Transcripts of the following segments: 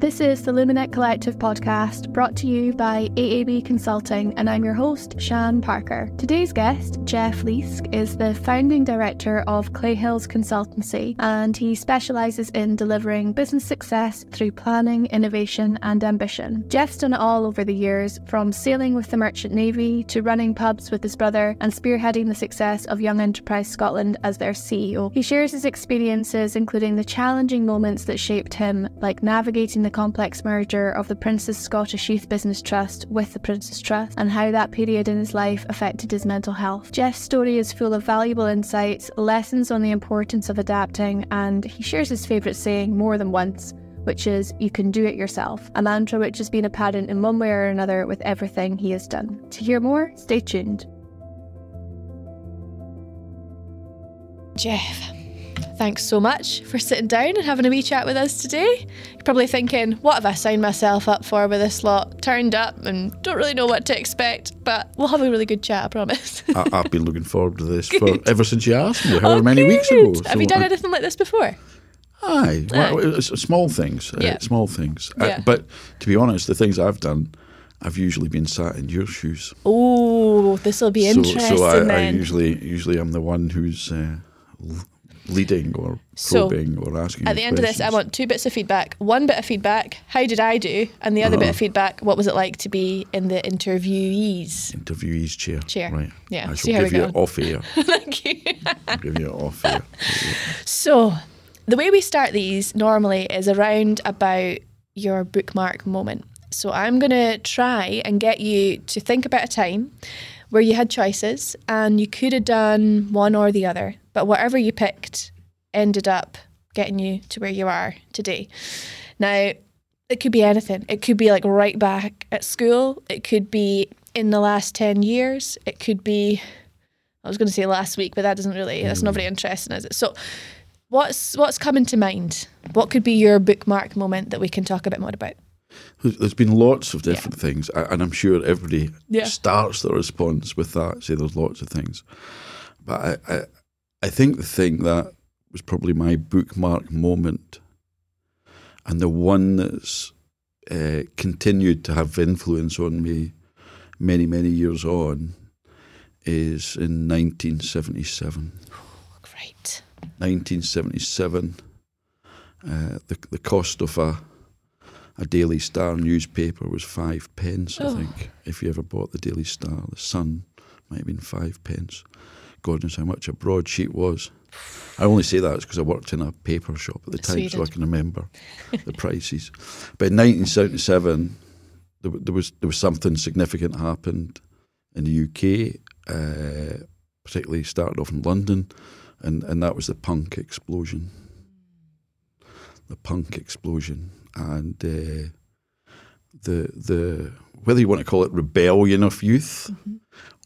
This is the Luminate Collective podcast brought to you by AAB Consulting, and I'm your host, Sian Parker. Today's guest, Geoff Leask, is the founding director of Clayhills Consultancy, and he specialises in delivering business success through planning, innovation, and ambition. Geoff's done it all over the years, from sailing with the Merchant Navy to running pubs with his brother and spearheading the success of Young Enterprise Scotland as their CEO. He shares his experiences, including the challenging moments that shaped him, like navigating the complex merger of the Prince's Scottish Youth Business Trust with the Prince's Trust and how that period in his life affected his mental health. Geoff's story is full of valuable insights, lessons on the importance of adapting, and he shares his favourite saying more than once which is you can do it yourself, a mantra which has been apparent in one way or another with everything he has done. To hear more, stay tuned. Jeff, thanks so much for sitting down and having a wee chat with us today. You're probably thinking, what have I signed myself up for with this lot? Turned up and don't really know what to expect, but we'll have a really good chat, I promise. I, have been looking forward to this for ever since you asked me, however oh, many weeks ago. Have so you done I, anything like this before? Aye, well, small things, uh, yeah. uh, small things. Uh, yeah. Uh, but to be honest, the things I've done, I've usually been sat in your shoes. Oh, this will be so, interesting. So I, I, usually, usually, I'm the one who's uh, leading or probing so, or asking. At the end questions. of this, I want two bits of feedback. One bit of feedback, how did I do? And the other uh-huh. bit of uh-huh. feedback, what was it like to be in the interviewees? Interviewees chair. Chair. Right. Yeah. I shall give you off air. Thank you. I'll give you off air. So, the way we start these normally is around about your bookmark moment. So, I'm going to try and get you to think about a time where you had choices and you could have done one or the other, but whatever you picked ended up getting you to where you are today. Now, it could be anything. It could be like right back at school. It could be in the last 10 years. It could be, I was going to say last week, but that doesn't really, that's not very mm. interesting, is it? So, what's what's coming to mind? What could be your bookmark moment that we can talk a bit more about? There's been lots of different yeah. things, and I'm sure everybody yeah. starts their response with that. Say there's lots of things, but I, I, I think the thing that was probably my bookmark moment, and the one that's uh, continued to have influence on me many many years on, is in 1977. great. 1977. Uh, the the cost of a a Daily Star newspaper was five pence, oh. I think. If you ever bought the Daily Star, the Sun might have been five pence. God how much a broadsheet was. I only say that because I worked in a paper shop at the time, so I can remember the prices. But in 1977, there, there, was there was something significant happened in the UK, uh, particularly started off in London, and, and that was the punk explosion. The punk explosion and uh, the the whether you want to call it rebellion of youth mm-hmm.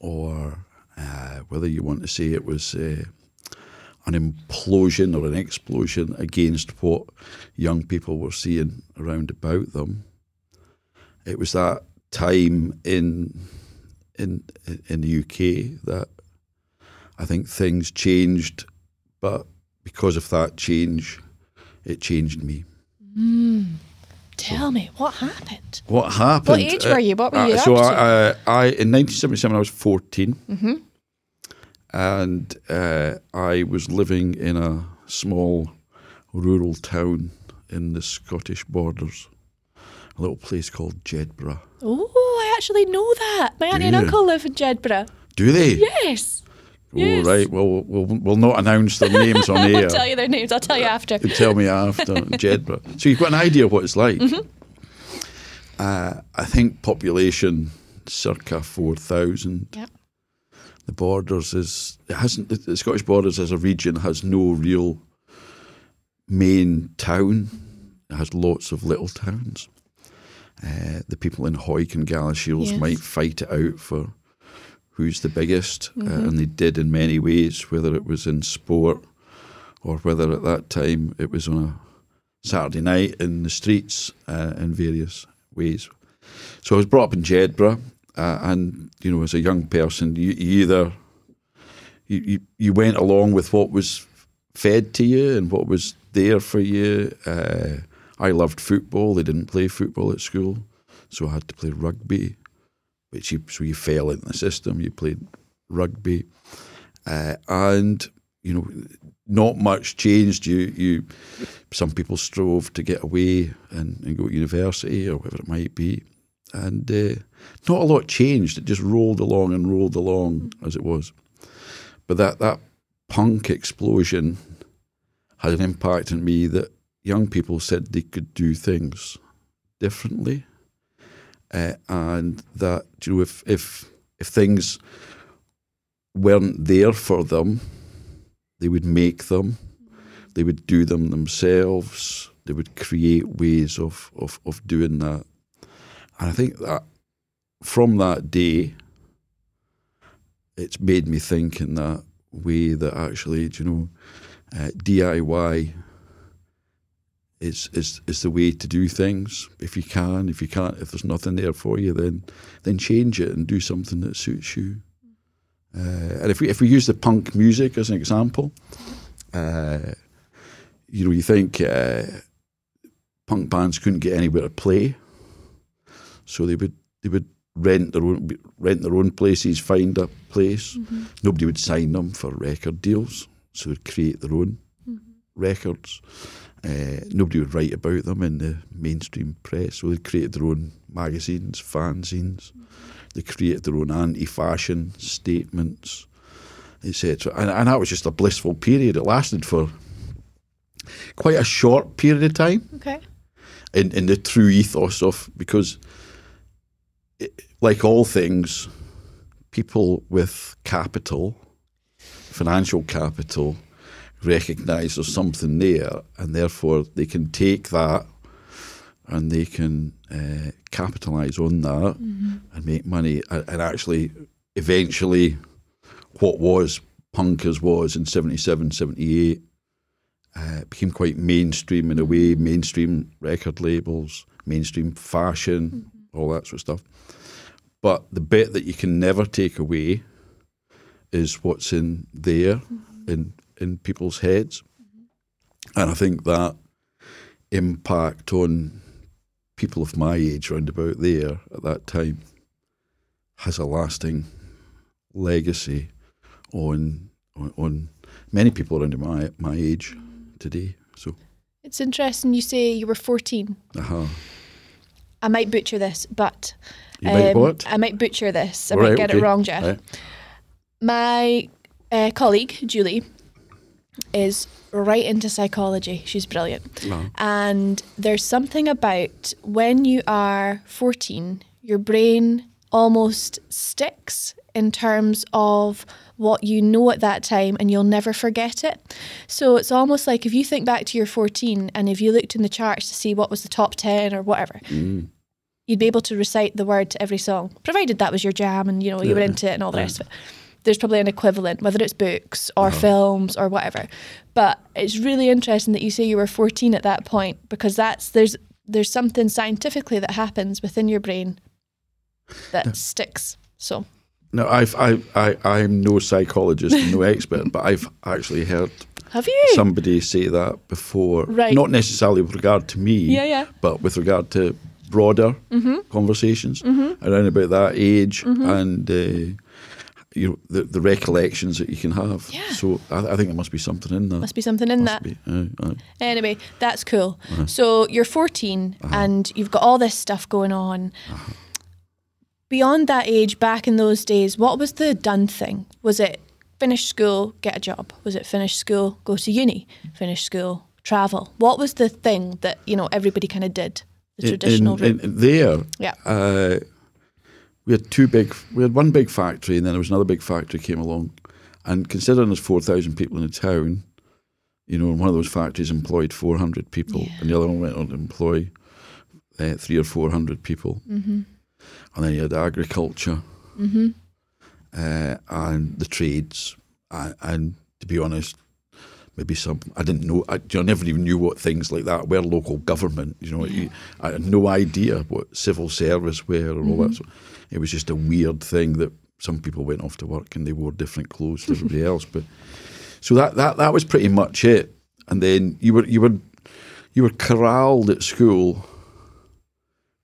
or uh, whether you want to say it was uh, an implosion or an explosion against what young people were seeing around about them. It was that time in in in the UK that I think things changed, but because of that change, it changed me. Mm. Tell me what happened. What happened? What age were you? What were uh, you so I, uh, I, in 1977, I was 14, mm-hmm. And uh, I was living in a small rural town in the Scottish borders, a little place called Jedburgh. Oh, I actually know that. My auntie and uncle live in Jedburgh. Do they? Yes. Yes. Oh, right. Well, we'll we'll not announce their names on air. I'll tell you their names. I'll tell you after. You tell me after. Jedburgh. So you've got an idea of what it's like. Mm-hmm. Uh, I think population circa four thousand. Yep. The borders is it hasn't the Scottish borders as a region has no real main town. It has lots of little towns. Uh, the people in Hawick and Galashiels yes. might fight it out for who's the biggest, uh, mm-hmm. uh, and they did in many ways, whether it was in sport or whether at that time it was on a Saturday night in the streets uh, in various ways. So I was brought up in Jedburgh, uh, and you know, as a young person, you, you either you, you, you went along with what was fed to you and what was there for you. Uh, I loved football. They didn't play football at school, so I had to play rugby, which you so you fell into the system. You played rugby, uh, and you know, not much changed. You you some people strove to get away and, and go to university or whatever it might be, and uh, not a lot changed. It just rolled along and rolled along as it was. But that that punk explosion had an impact on me that young people said they could do things differently, uh, and that you know if if if things weren't there for them, they would make them, they would do them themselves, they would create ways of of, of doing that, and I think that from that day, it's made me think in that way that actually, you know, uh, DIY is, is is the way to do things. If you can, if you can't, if there's nothing there for you, then then change it and do something that suits you. Uh, and if we if we use the punk music as an example, uh, you know, you think uh, punk bands couldn't get anywhere to play, so they would they would rent their own rent their own places, find a place. Mm-hmm. Nobody would sign them for record deals, so they'd create their own mm-hmm. records. Uh, nobody would write about them in the mainstream press, so they created their own magazines, fanzines. Mm-hmm. They created their own anti-fashion statements, etc. And, and that was just a blissful period. It lasted for quite a short period of time. Okay. In in the true ethos of because, like all things, people with capital, financial capital recognize there's something there, and therefore they can take that and they can uh, capitalize on that mm-hmm. and make money. And actually, eventually, what was punk as was in 77, 78 uh, became quite mainstream in a way, mainstream record labels, mainstream fashion, mm-hmm. All that sort of stuff. But the bit that you can never take away is what's in there mm-hmm. in in people's heads. And I think that impact on people of my age round about there at that time has a lasting legacy on on, on many people around my my age today. So it's interesting you say you were 14. Uh-huh. I might butcher this, but um, might? I might butcher this. I might get okay. it wrong, Geoff. Right. My uh, colleague Julie is right into psychology. She's brilliant. No. And there's something about when you are 14, your brain almost sticks in terms of what you know at that time and you'll never forget it. So it's almost like if you think back to your 14 and if you looked in the charts to see what was the top 10 or whatever, mm. you'd be able to recite the word to every song, provided that was your jam and you know you yeah. were into it and all the yeah. rest of it there's probably an equivalent, whether it's books or uh-huh. films or whatever. But it's really interesting that you say you were 14 at that point because that's there's there's something scientifically that happens within your brain that yeah. sticks. So. No, I've I I I'm no psychologist, no expert, but I've actually heard have you somebody say that before. Right. Not necessarily with regard to me. Yeah, yeah. But with regard to broader mm-hmm. conversations mm-hmm. around about that age mm-hmm. and. Uh, you know, the, the recollections that you can have. Yeah. So I, I think there must be something in that. Must be something in must that. Anyway, that's cool. Uh-huh. So you're 14 uh-huh. and you've got all this stuff going on. Uh-huh. Beyond that age, back in those days, what was the done thing? Was it finish school, get a job? Was it finish school, go to uni, finish school, travel? What was the thing that you know everybody kind of did? The traditional in, in, there. Yeah. Uh, we had two big, we had one big factory, and then there was another big factory came along. And considering there's four thousand people in the town, you know, one of those factories employed four hundred people, yeah. and the other one went on to employ uh, three or four hundred people. Mm-hmm. And then you had agriculture, mm-hmm. uh, and the trades, and, and, to be honest, maybe some I didn't know. I, you know, never even knew what things like that were. Local government, you know, yeah. I had no idea what civil service were or all Mm-hmm. that. So it was just a weird thing that some people went off to work and they wore different clothes to everybody else. But so that that that was pretty much it. And then you were you were you were corralled at school.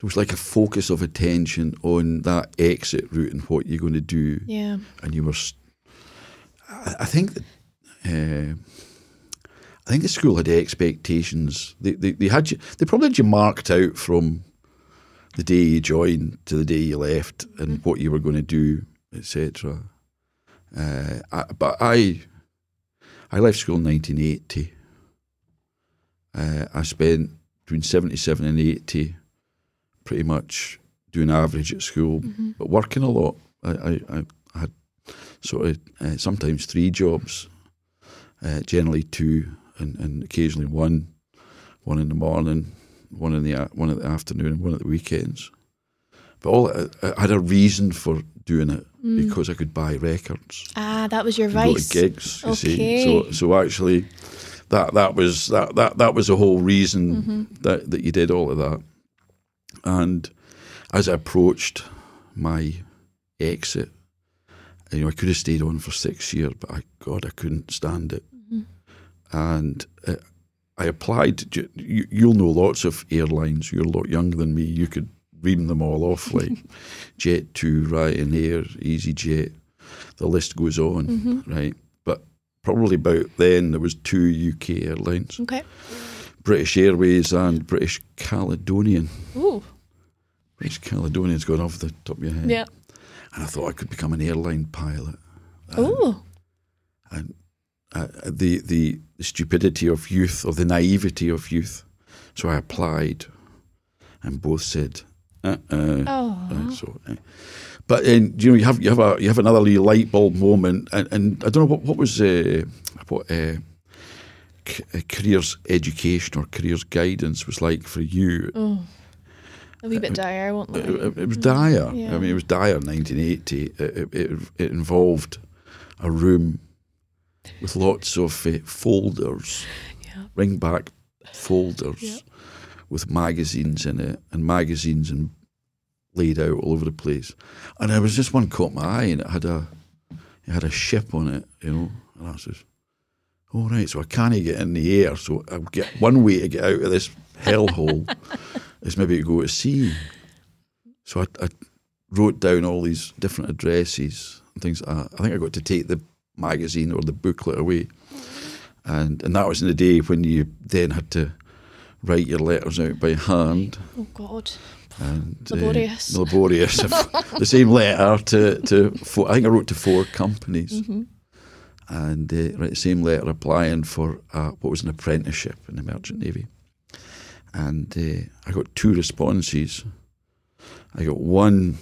There was like a focus of attention on that exit route and what you're going to do, Yeah. and you were. I I think that. Uh, I think the school had expectations. They, they, they had you. They probably had you marked out from the day you joined to the day you left, and what you were going to do, etc. Uh, I, but I, I left school in 1980. Uh, I spent between 77 and 80 pretty much doing average at school, but working a lot. I, I, I had sort of uh, sometimes three jobs, uh, generally two, and, and occasionally one, one in the morning, one in the one at the afternoon, and one at the weekends. But all I, I had a reason for doing it because I could buy records Ah, that was your and go vice. to gigs. You see, Okay. so so actually, that that was that that that was the whole reason Mm-hmm. that that you did all of that. And as I approached my exit, you know, I could have stayed on for six years, but I God, I couldn't stand it. And uh, I applied. to- You, you'll know lots of airlines. You're a lot younger than me. You could ream them all off like Jet2, Ryanair, EasyJet. The list goes on, right? But probably about then there was two UK airlines, Okay. British Airways and British Caledonian. Ooh. British Caledonian's gone off the top of your head. Yeah. And I thought I could become an airline pilot. Ooh. And uh, the, the stupidity of youth or the naivety of youth. So I applied, and both said, uh, uh, Oh. so, uh, but then you know you have you have a you have another light bulb moment, and, and I don't know what what was uh, what uh, careers education or careers guidance was like for you. Oh. A wee bit dire, I won't lie. It, it- it was dire. Yeah. I mean, it was dire. in 1980. It, it, it, involved a room with lots of uh, folders, Yeah. ring back folders Yeah. with magazines in it, and magazines and laid out all over the place. And there was this one caught my eye, and it had a it had a ship on it, you know. And I says, "All right, so I can't get in the air. So I get one way to get out of this hellhole is maybe to go to sea." So I, I wrote down all these different addresses and things that. I think I got to take the magazine or the booklet away. And and that was in the day when you then had to write your letters out by hand. Oh, God. And, uh, Laborious. laborious. the same letter to, to four, I think I wrote to four companies. Mm-hmm. And uh, write the same letter applying for uh, what was an apprenticeship in the Merchant Navy. And uh, I got two responses. I got one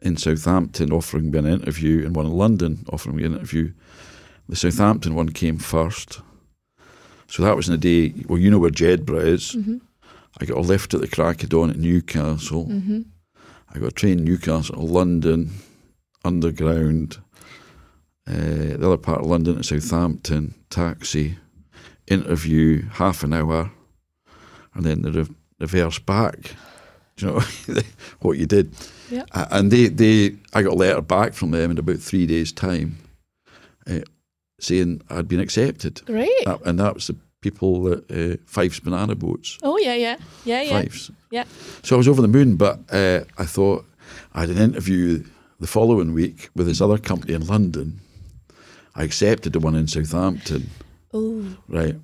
in Southampton offering me an interview, and one in London offering me an interview. The Southampton one came first. So that was in the day, well, you know where Jedburgh is. Mm-hmm. I got a lift at the crack of dawn at Newcastle. Mm-hmm. I got a train Newcastle to London, underground. Uh, the other part of London to Southampton, taxi, interview, half an hour, and then the re- reverse back. Do you know what you did? Yeah. Uh, and they, they, I got a letter back from them in about three days' time, uh, saying I'd been accepted. Great. That, and that was the people that uh, Fyffes Banana Boats. Oh, yeah, yeah. Yeah, yeah. Fyffes. Yeah. So I was over the moon, but uh, I thought I had an interview the following week with this other company in London. I accepted the one in Southampton, Oh, right?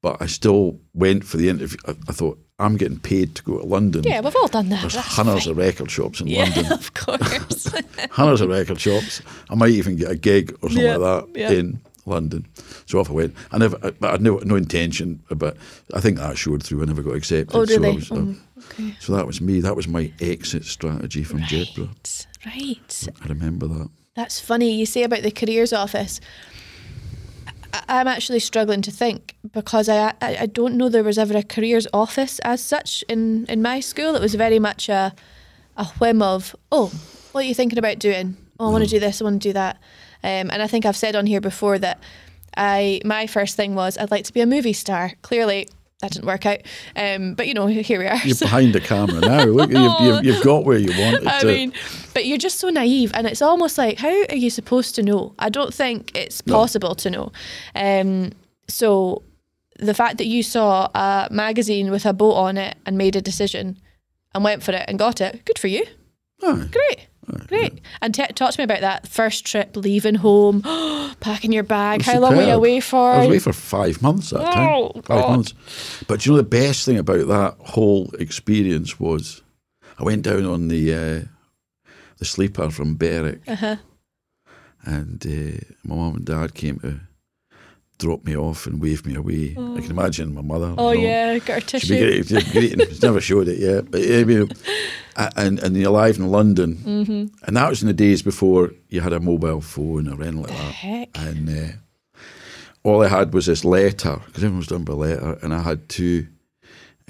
But I still went for the interview. I, I thought I'm getting paid to go to London. yeah, we've all done that. There's That's hundreds fine. of record shops in Yeah, London. of course. hundreds of record shops. I might even get a gig or something Yeah, like that yeah. in London. So off I went. I never, I, but I had no, no intention, but I think that showed through. I never got accepted. oh, so, really? was, uh, Oh, okay. so that was me. That was my exit strategy from Jedburgh. Right, right. I remember that. That's funny. You say about the careers office. I- I'm actually struggling to think because I, I I don't know there was ever a careers office as such in, in my school. It was very much a a whim of oh, what are you thinking about doing? Oh, I want to do this. I want to do that. Um, and I think I've said on here before that I my first thing was I'd like to be a movie star. Clearly that didn't work out. Um, but you know here we are. You're So- behind the camera now. Look, you've, you've, you've got where you wanted I to. mean, but you're just so naive, and it's almost like, how are you supposed to know? I don't think it's No. possible to know. Um, so the fact that you saw a magazine with a boat on it and made a decision and went for it and got it, good for you. Aye. Great. Great. And t- talk to me about that first trip, leaving home, packing your bag. How long were you away for? I was away for five months that time. Oh, Five God. months. But you know the best thing about that whole experience was I went down on the uh, the sleeper from Berwick, Uh-huh. and uh, my mum and dad came to drop me off and wave me away. I can imagine my mother. Oh, you know, yeah, got her tissue. great, greeting. She's never showed it yet, but you know, and and you're live in London, Mm-hmm. and that was in the days before you had a mobile phone or anything like that. Heck. And uh, all I had was this letter because everyone was done by letter, and I had to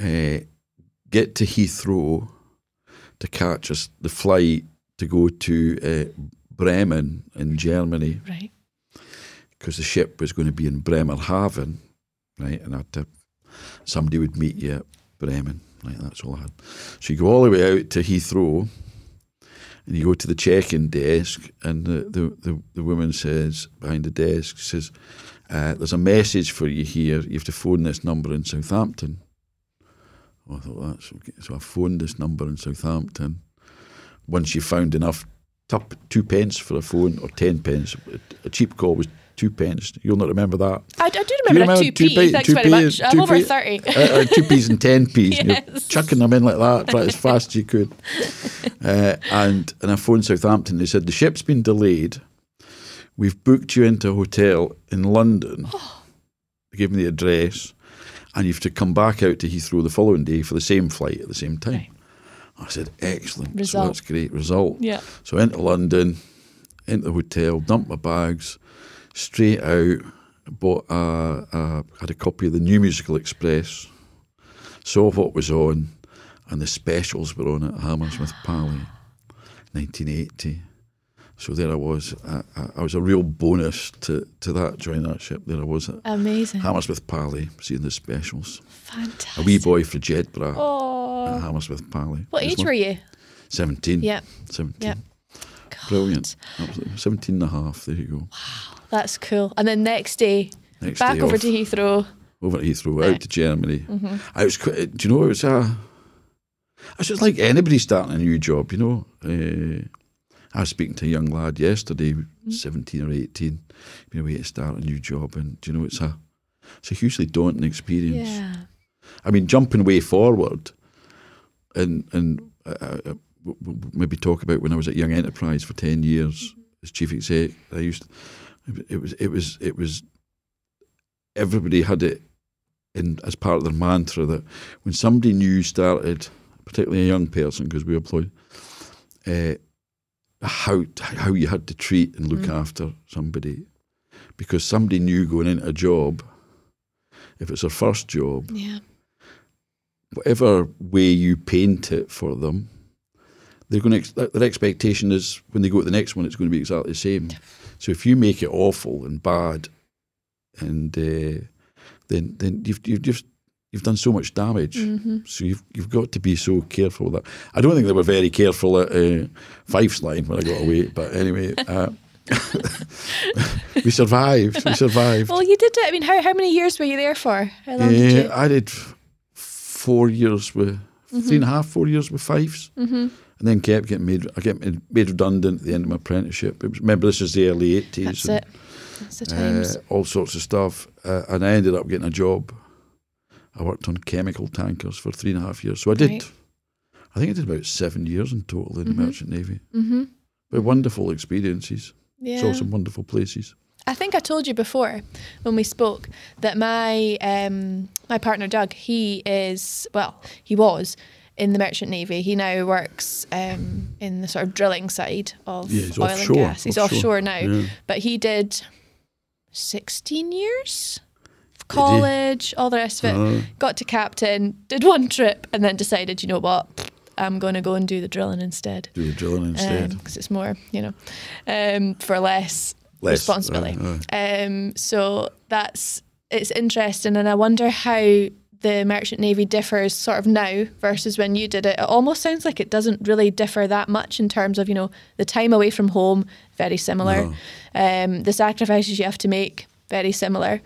uh, get to Heathrow to catch us the flight to go to uh, Bremen in Germany Right. Because the ship was going to be in Bremerhaven, right? And I had to, somebody would meet you at Bremen, right? That's all I had. So you go all the way out to Heathrow, and you go to the check-in desk, and the the, the, the woman says behind the desk says, uh, "There's a message for you here. You have to phone this number in Southampton." Oh, I thought that's okay. So I phoned this number in Southampton. Once you found enough, two pence for a phone or ten pence. A cheap call was two pence. You'll not remember that. I, I do Do remember, remember that 2p. Thanks two very p- much. I'm two over p- 30. uh, uh, two p's and ten p's. and You're chucking them in like that, right as fast as you could. Uh, and and I phoned Southampton. They said the ship's been delayed. We've booked you into a hotel in London. They gave me the address, and you have to come back out to Heathrow the following day for the same flight at the same time. Right. I said, excellent. Result. So that's great result. Yeah. So into London, into the hotel, dumped my bags, straight out, bought a, a had a copy of the New Musical Express, saw what was on, and the specials were on at Hammersmith Pally, 1980. So there I was. I, I, I was a real bonus to, to that joining that ship. There I was at Amazing. Hammersmith Pally, seeing the specials. Fantastic. A wee boy for Jedburgh Oh. at Hammersmith Pally. What age were you? 17. Yeah. 17. Yeah. Brilliant. Absolutely. 17 and a half. There you go. That's cool. And then next day, Next back day over off, to Heathrow. over to Heathrow, out to Germany. Mm-hmm. I was quite, do you know, it was a, it's just like anybody starting a new job, you know. Uh, I was speaking to a young lad yesterday, Mm-hmm. 17 or 18, been away to start a new job. And, do you know, it's a, it's a hugely daunting experience. Yeah. I mean, jumping way forward, and and uh, uh, maybe talk about when I was at Young Enterprise for ten years as chief exec. I used it was it was it was everybody had it in as part of their mantra that when somebody new started, particularly a young person, because we employed. Uh, how how you had to treat and look Mm. after somebody, because somebody new going into a job, if it's their first job, Yeah. whatever way you paint it for them, they're going to ex- their expectation is when they go to the next one, it's going to be exactly the same. So if you make it awful and bad, and uh, then then you've you've just you've done so much damage. hmm So you've you've got to be so careful with that. I don't think they were very careful at uh, Fyffes line when I got away, but anyway. Uh, we survived. We survived. Well, you did it. I mean, how, how many years were you there for? How long did Yeah, you? I did four years with three and a half, four years with Fyffes, Mm-hmm. And then kept getting made. I get made, redundant at the end of my apprenticeship. Was, remember, this was the early eighties. That's it. That's the times. Uh, all sorts of stuff, uh, and I ended up getting a job. I worked on chemical tankers for three and a half years. So I did. Right. I think I did about seven years in total in Mhm. the merchant navy. mm-hmm. But wonderful experiences. Yeah. Saw some wonderful places. I think I told you before when we spoke that my um, my partner Doug, he is well, he was in the merchant navy. He now works um, in the sort of drilling side of Yeah, oil offshore, and gas. He's offshore. offshore, now, Yeah. but he did sixteen years of college, all the rest of it. Uh, Got to captain, did one trip, and then decided, you know what, I'm going to go and do the drilling instead. do the drilling instead. Because it's more, you know, um, for less Less, responsibility. uh, uh. Um, so that's it's interesting, and I wonder how the merchant navy differs sort of now versus when you did it. It almost sounds like it doesn't really differ that much in terms of you know the time away from home, very similar. No. Um, the sacrifices you have to make, very similar,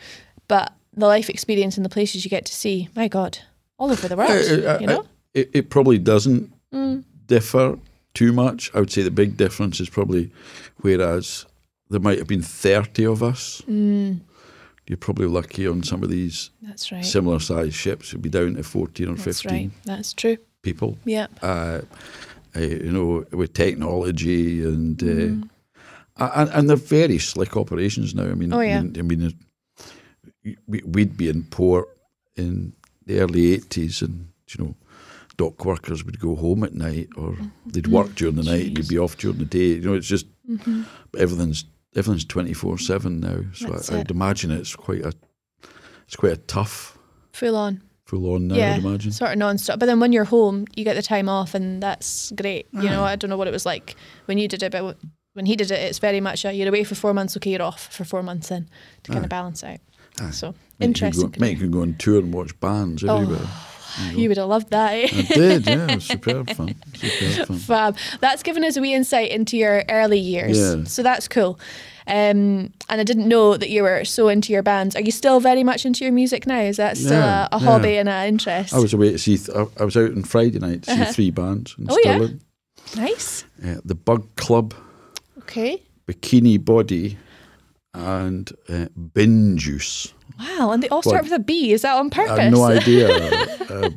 but the life experience and the places you get to see, my God, all over the world, Uh, uh, you know? It, it probably doesn't Mm. differ too much. I would say the big difference is probably whereas there might have been 30 of us, Mm, you're probably lucky on some of these that's right. similar sized ships, it'd be down to 14 or That's 15 right. That's true. people. Yeah. Uh, uh, you know, with technology and. Uh, Mm. and, and they're very slick operations now. I mean, Oh, yeah. I mean, I mean, we- we'd be in port in the early eighties, and you know, dock workers would go home at night, or they'd work during the night, and you'd be off during the day. You know, it's just Mm-hmm. everything's everything's twenty four seven now. So That's I, I'd imagine it's quite a it's quite a tough Full on. full on now. yeah. I'd imagine. Sort of non stop. But then when you're home, you get the time off, and that's great. You know, I don't know what it was like when you did it, but when he did it, it's very much a, you're away for four months, okay, you're off for four months then to kind of balance out. So Mate, you interesting. Go, mate, you could go on tour and watch bands Oh. You would have loved that. Eh? I did, yeah, it was superb fun. Superb fun. Fab. That's given us a wee insight into your early years. Yeah. So that's cool. Um, and I didn't know that you were so into your bands. Are you still very much into your music now? Is that still Yeah, a, a yeah. hobby and an interest? I was away to see. Th- I I was out on Friday night to see three bands in Oh, yeah. Stirling. nice. Uh, the Bug Club, Okay. Bikini Body, and uh, Bin Juice. Wow. And they all start with a B. Is that on purpose? I have no idea, uh,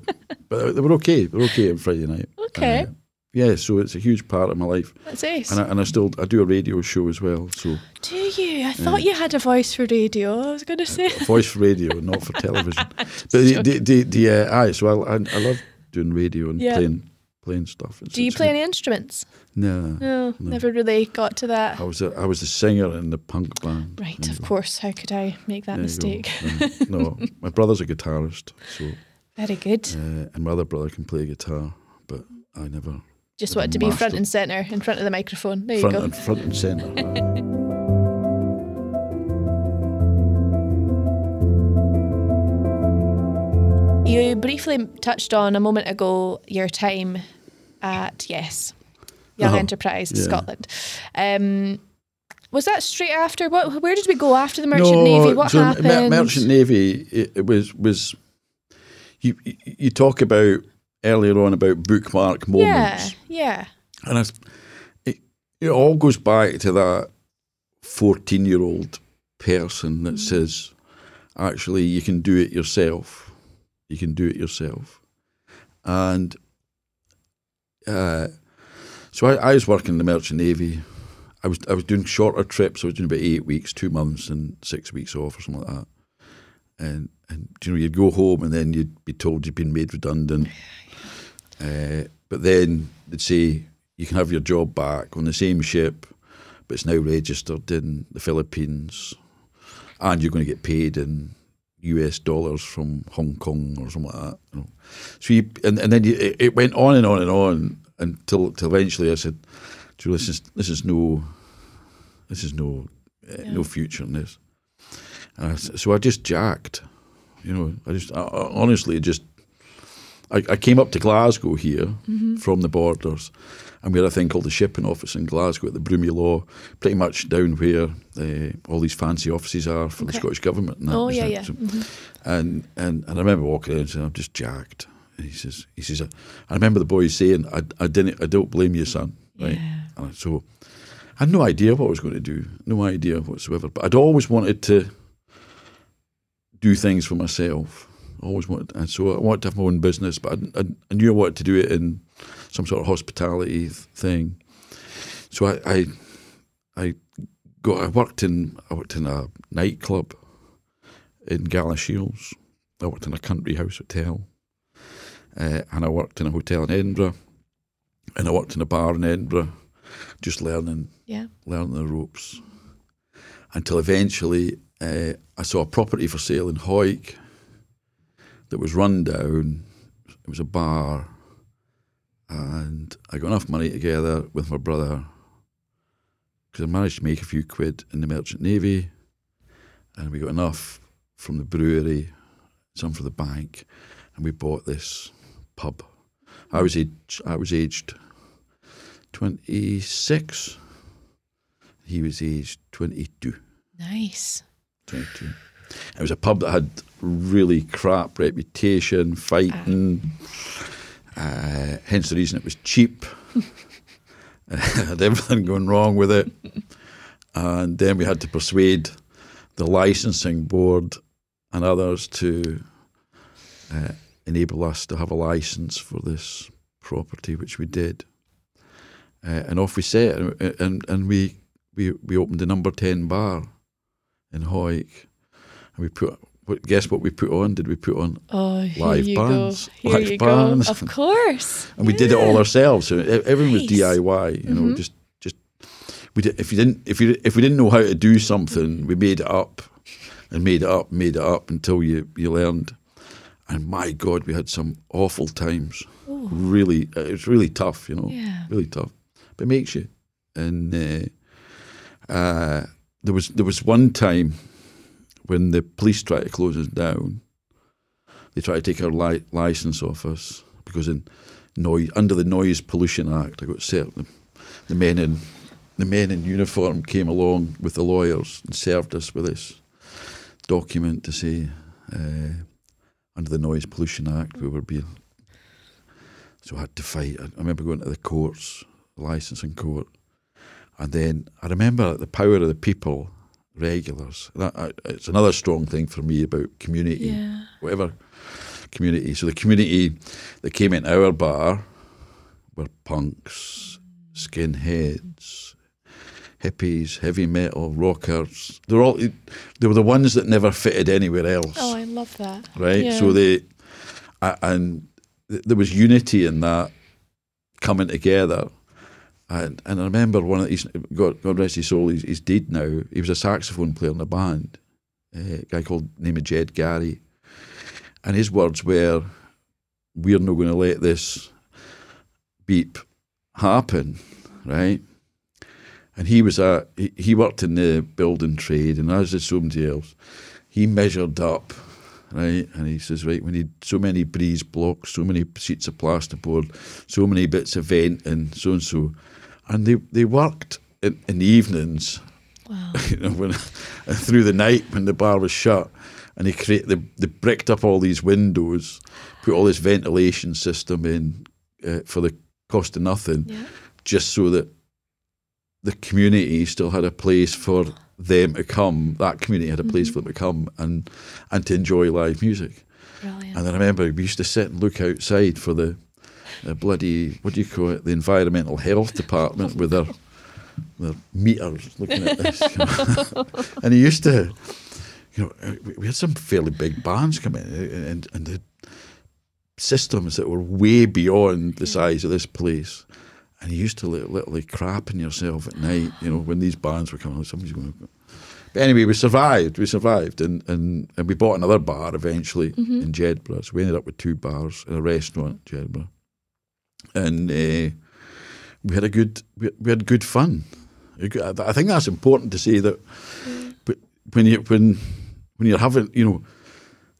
but they were okay. They were okay on Friday night. Okay. Uh, yeah, so it's a huge part of my life, That's ace. and I, and I still I do a radio show as well. So Do you? I thought you had a voice for radio. I was going to say. voice for radio, not for television. But the the, the, the uh, aye, so I, I I love doing radio and Yeah. playing playing stuff. It's- Do you play good. any instruments? No. No, never really got to that. I was a, I was the singer in the punk band. Right, There of course. How could I make that There mistake? no, my brother's a guitarist, so Very good. uh, and my other brother can play guitar, but I never Just a wanted to be front and centre in front of the microphone. There front you go. and front and centre. You briefly touched on a moment ago your time at Yes, Young Uh-huh. Enterprise, Yeah. Scotland. Um, was that straight after? What? Where did we go after the Merchant Navy? What so happened? Mer- Merchant Navy it, it was was you you talk about earlier on about bookmark moments, yeah, yeah. and it's, it it all goes back to that fourteen year old person that says, actually, you can do it yourself. You can do it yourself, and uh, so I, I was working in the Merchant Navy. I was I was doing shorter trips. I was doing about eight weeks, two months, and six weeks off, or something like that. And and you know you'd go home, and then you'd be told you'd been made redundant. Uh, but then they'd say you can have your job back on the same ship, but it's now registered in the Philippines, and you're going to get paid in US dollars from Hong Kong or something like that. You know. So you, and, and then you, it, it went on and on and on until, until eventually I said, this is this is no, this is no, uh, no future in this. I so I just jacked, you know. I just I, I honestly just, I, I came up to Glasgow here from the borders, and we had a thing called the shipping office in Glasgow at the Broomielaw, pretty much down where uh, all these fancy offices are for the Scottish government. And Oh, yeah, it. yeah. So- Mhm. and, and and I remember walking in and saying, "I'm just jacked." And he says, "He says, I remember the boy saying, I, I didn't, I don't blame you, son." Right. Yeah. And so I had no idea what I was going to do, no idea whatsoever. But I'd always wanted to do things for myself. Always wanted, and so I wanted to have my own business. But I, I, I knew I wanted to do it in some sort of hospitality thing. So I, I, I got. I worked in. I worked in a nightclub in Galashiels. I worked in a country house hotel, uh, and I worked in a hotel in Edinburgh, and I worked in a bar in Edinburgh, just learning Yeah. learning the ropes. Until eventually, uh, I saw a property for sale in Hawick that was run down. It was a bar, and I got enough money together with my brother because I managed to make a few quid in the Merchant Navy, and we got enough from the brewery, some for the bank, and we bought this pub. I was aged, I was aged twenty six. He was aged 22. Nice. 22. It was a pub that had really crap reputation, fighting. Uh, hence the reason it was cheap. had everything going wrong with it. And then we had to persuade the licensing board and others to uh, enable us to have a license for this property, which we did. Uh, and off we set, and, and, and we, we, we opened the number 10 bar in Hawick. And we put, what- guess what we put on? Did we put on? Oh, Live bands. Live bands. go. Of course. and we did it all ourselves. So everything was Nice. Mm-hmm. DIY. You know, just just we did, if you didn't if you if we didn't know how to do something, we made it up and made it up, made it up until you you learned. And my God, we had some awful times. Really, uh, it was really tough. You know, Yeah. really tough. But it makes you. And uh, uh, there was there was one time when the police tried to close us down. They tried to take our li- license off us because in noise under the Noise Pollution Act, I got set. The, men in the men in uniform came along with the lawyers and served us with this document to say uh, under the Noise Pollution Act we were being. So I had to fight. I remember going to the courts, licensing court, and then I remember the power of the people, regulars. That I, it's another strong thing for me about community Yeah. whatever community. So the community that came in our bar were punks, skinheads, hippies, heavy metal, rockers. They're all they were the ones that never fitted anywhere else, Oh, I love that. right? yeah. So they and th- there was unity in that coming together. And, and I remember one of these, God, God rest his soul, he's, he's dead now. He was a saxophone player in a band, uh, a guy called name of Jed Gary. And his words were, We're not going to let this beep happen, right? And he was a he, he worked in the building trade, and as did somebody else, he measured up, right? And he says, right, we need so many breeze blocks, so many sheets of plasterboard, so many bits of vent, and so and so, and they they worked in, in the evenings Wow. you know, when through the night when the bar was shut, and they create they, they bricked up all these windows, put all this ventilation system in uh, for the cost of nothing, Yeah. just so that the community still had a place for them to come. That community had a place mm-hmm. for them to come and and to enjoy live music. Brilliant. And I remember we used to sit and look outside for the, the bloody what do you call it, the environmental health department with their their meters looking at this. and he used to, you know, uh, we- we had some fairly big bands come in, uh, uh, and and the systems that were way beyond the size of this place. And you used to li- literally crapping yourself at night, you know, when these bands were coming. Somebody's going to. But anyway, we survived. We survived, and and, and we bought another bar eventually in Jedburgh. So we ended up with two bars and a restaurant in Jedburgh, and uh, we had a good we, we had good fun. I think that's important to say that. But when you when when you're having, you know,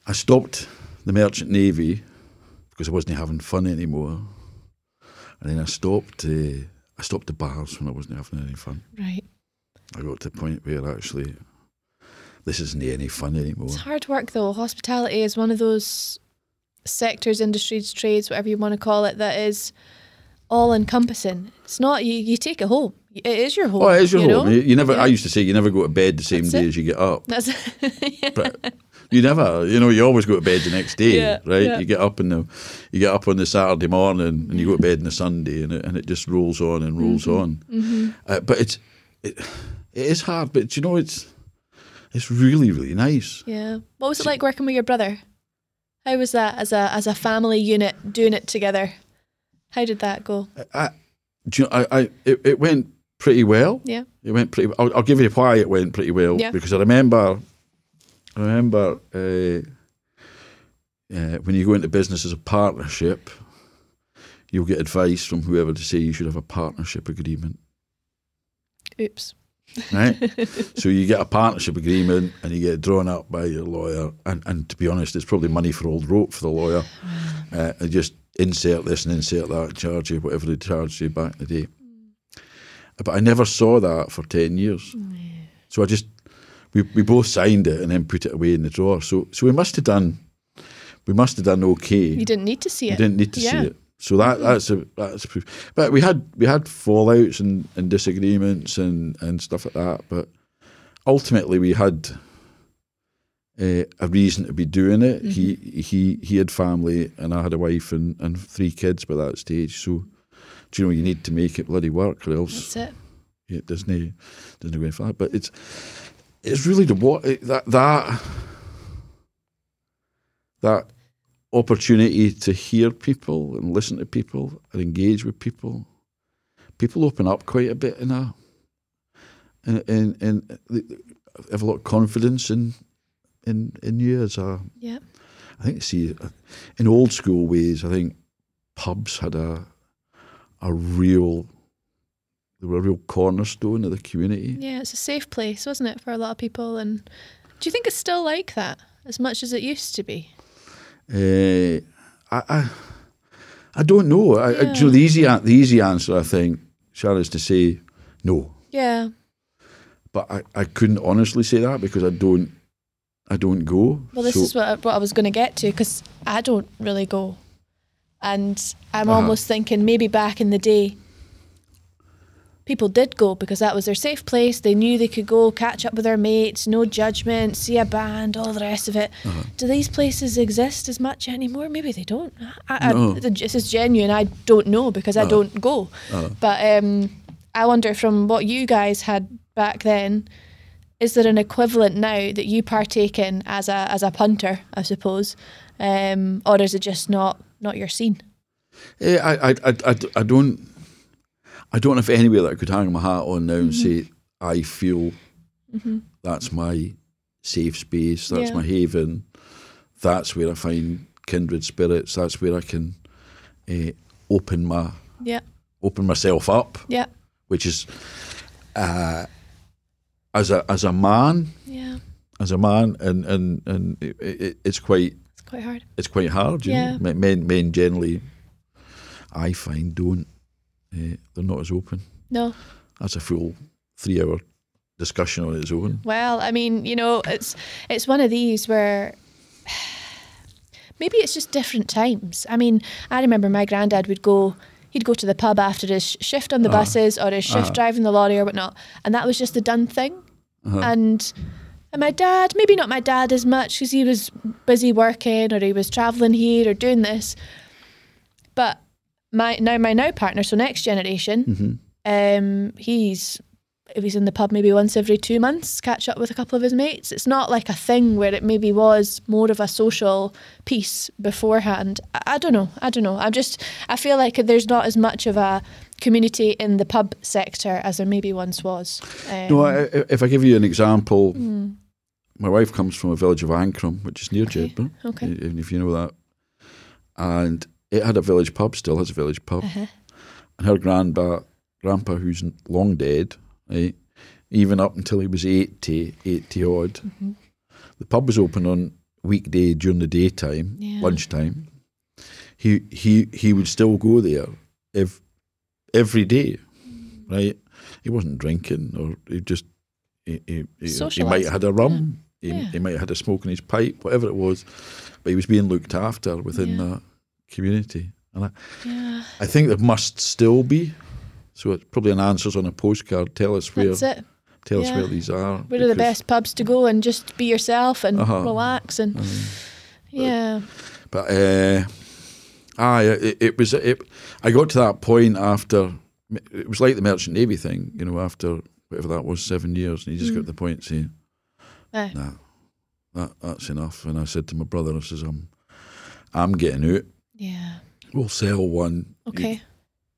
I stopped the merchant navy because I wasn't having fun anymore, and then I stopped. Uh, I stopped the bars when I wasn't having any fun. Right. I got to the point where actually this isn't any fun anymore. It's hard work though. Hospitality is one of those sectors, industries, trades, whatever you want to call it, that is all encompassing. It's not you, you take it home. It is your home. Oh, it is your you home. know? You, you never. Yeah. I used to say you never go to bed the same That's day it. as you get up. That's But you never. You know, you always go to bed the next day, Yeah, right? yeah. You get up in the, you get up on the Saturday morning and you go to bed on the Sunday, and it, and it just rolls on and rolls Mm-hmm. on. Uh, but it's, it, it is hard. But you know, it's, it's really really nice. yeah. What was it like working with your brother? How was that as a as a family unit doing it together? How did that go? I, do you know, I, I it, it went pretty well. Yeah. It went pretty. I'll, I'll give you why it went pretty well Yeah. because I remember, I remember uh, uh, when you go into business as a partnership, you'll get advice from whoever to say you should have a partnership agreement, Oops. right? so you get a partnership agreement and you get drawn up by your lawyer, and, and to be honest, it's probably money for old rope for the lawyer. Uh, and just insert this and insert that, and charge you whatever they charged you back in the day. But I never saw that for ten years. So I just we we both signed it and then put it away in the drawer. So so we must have done we must have done okay. You didn't need to see it. didn't need to Yeah. see it. So that that's a that's a proof. But we had we had fallouts and, and disagreements and, and stuff like that. But ultimately, we had uh, a reason to be doing it. He he he had family, and I had a wife and, and three kids by that stage. So, do you know you need to make it bloody work, or else That's it. it doesn't doesn't go any far. But it's it's really the what that that that opportunity to hear people and listen to people and engage with people. People open up quite a bit in a and and, and they have a lot of confidence in in in you as a. Yeah. I think see in old school ways. I think pubs had a a real they were a real cornerstone of the community. Yeah, it's a safe place, wasn't it, for a lot of people? And do you think it's still like that as much as it used to be? Uh, I, I I don't know. I, I, Yeah. you know, the easy the easy answer I think, Sian, is to say no. Yeah. But I, I couldn't honestly say that because I don't I don't go. Well, this So- is what I, what I was going to get to because I don't really go, and I'm Uh-huh. almost thinking maybe back in the day, people did go because that was their safe place. They knew they could go catch up with their mates, no judgment, see a band, all the rest of it. Uh-huh. Do these places exist as much anymore? Maybe they don't. I, I, No. this is genuine. I don't know because I don't go. Uh-huh. But um, I wonder from what you guys had back then, is there an equivalent now that you partake in as a as a punter, I suppose, um, or is it just not not your scene? I, I, I, I, I don't I don't have anywhere that I could hang my hat on now and Mm-hmm. say I feel that's my safe space, that's Yeah. my haven, that's where I find kindred spirits, that's where I can uh, open my Yeah, open myself up, yeah, which is uh, as a as a man, yeah. as a man, and and and it, it, it's quite It's quite hard. it's quite hard. You Yeah. know? Men men generally, I find don't uh, they're not as open. No, That's a full three hour discussion on its own. well, I mean, you know, it's it's one of these where maybe it's just different times. I mean, I remember my granddad would go. He'd go to the pub after his shift on the ah. buses or his shift ah. driving the lorry or whatnot, and that was just the done thing. Uh-huh. And and my dad, maybe not my dad as much because he was busy working or he was traveling here or doing this. But my now my now partner, so next generation, um, he's if he's in the pub maybe once every two months, catch up with a couple of his mates. It's not like a thing where it maybe was more of a social piece beforehand. I, I don't know. I don't know. I'm just I feel like there's not as much of a community in the pub sector as there maybe once was. Um, No, I, if I give you an example, my wife comes from a village of Ancrum, which is near Okay, Jedburgh, okay. even if you know that. And it had a village pub, still has a village pub. Uh-huh. And her grandpa, grandpa, who's long dead, right, even up until he was 80, 80 odd, Mm-hmm. the pub was open on weekday during the daytime, Yeah. lunchtime. He he he would still go there ev- every day, right? He wasn't drinking, or he just he, he, he, he might have had a rum, he, Yeah. he might have had a smoke in his pipe, whatever it was, but he was being looked after within Yeah. that community, and I, Yeah, I think there must still be. So it's probably an answers on a postcard. Tell us where that's it. tell us where these are. Where are the best pubs to go and just be yourself and Uh-huh. relax and yeah, But uh, aye, it, it was. It, I got to that point after. It was like the merchant navy thing, you know. After whatever that was, seven years, and you just got to the point saying. "Nah, that that's enough." And I said to my brother, "I says, I'm, I'm getting out. Yeah. We'll sell one. Okay,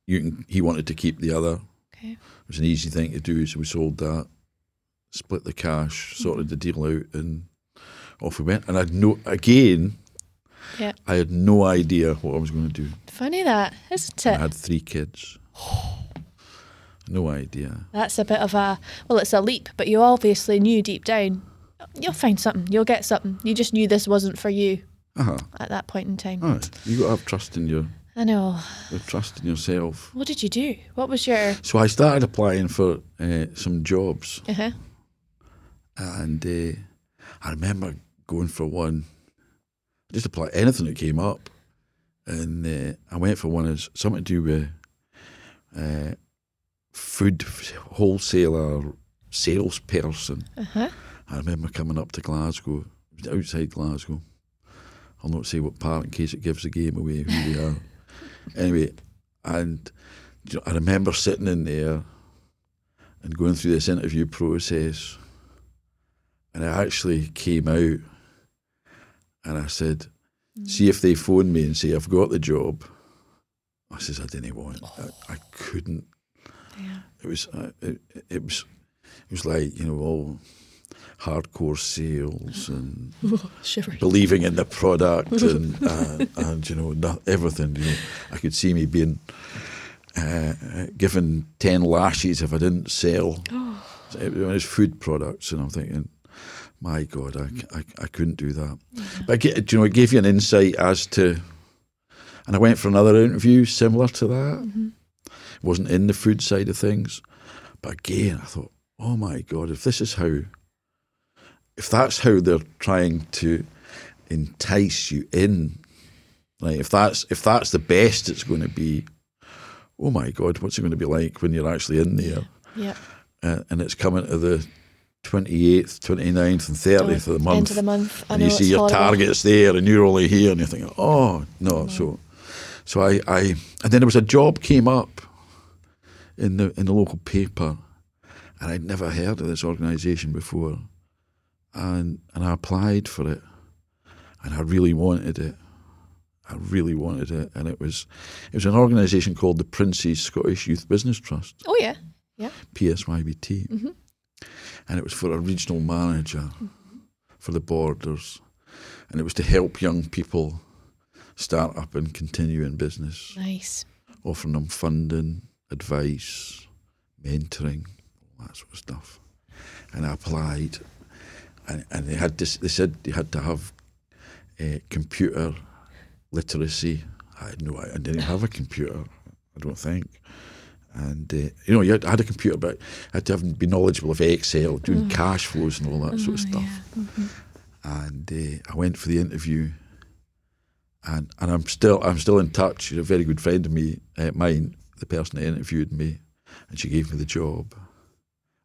You, can." He wanted to keep the other. okay. It was an easy thing to do, so we sold that, split the cash, mm-hmm. sorted the deal out, and off we went. And I'd no again. Yeah. I had no idea what I was going to do. Funny that, isn't it? I had three kids. No idea. That's a bit of a well, it's a leap, but you obviously knew deep down you'll find something, you'll get something. You just knew this wasn't for you Uh-huh. at that point in time. All right. You got to have trust in your I know. have trust in yourself. What did you do? What was your? So I started applying for uh, some jobs, Uh-huh. and uh, I remember going for one, just apply anything that came up, and uh, I went for one as something to do with uh, food wholesaler salesperson. Uh-huh. I remember coming up to Glasgow, outside Glasgow. I'll not say what part in case it gives the game away who they are. Anyway, and you know, I remember sitting in there and going through this interview process, and I actually came out and I said, "See if they phone me and say I've got the job." I says I didn't want. I, I couldn't. Yeah. It was. Uh, it, it was. It was like you know all hardcore sales and Shivers. believing in the product and uh, and you know not everything. You know, I could see me being uh, given ten lashes if I didn't sell. It was food products, and I'm thinking, my God, I, I, I couldn't do that. But I get, you know, it gave you an insight as to, and I went for another interview similar to that. wasn't in the food side of things, but again, I thought, oh my God, if this is how if that's how they're trying to entice you in, like if that's if that's the best it's going to be, oh my god, what's it going to be like when you're actually in there? Yeah. Uh, and it's coming to the 28th, 29th, and 30th of the month, End of the month. I and you see your horrible. targets there, and you're only here, and you're thinking, oh no. So, so I, I, and then there was a job came up in the in the local paper, and I'd never heard of this organisation before, and and I applied for it, and I really wanted it. I really wanted it, and it was it was an organisation called the Prince's Scottish Youth Business Trust, Oh yeah. Yeah. PSYBT, Mm-hmm. and it was for a regional manager for the borders, and it was to help young people start up and continue in business, Nice. offering them funding, advice, mentoring, all that sort of stuff. And I applied, and, and they had this. They said they had to have uh, computer literacy. I had no, I didn't have a computer. I don't think. And uh, you know, you had, I had a computer, but I had to have, be knowledgeable of Excel, doing cash flows and all that sort of stuff. And uh, I went for the interview, and and I'm still I'm still in touch. She's a very good friend of me, uh, mine, the person that interviewed me, and she gave me the job.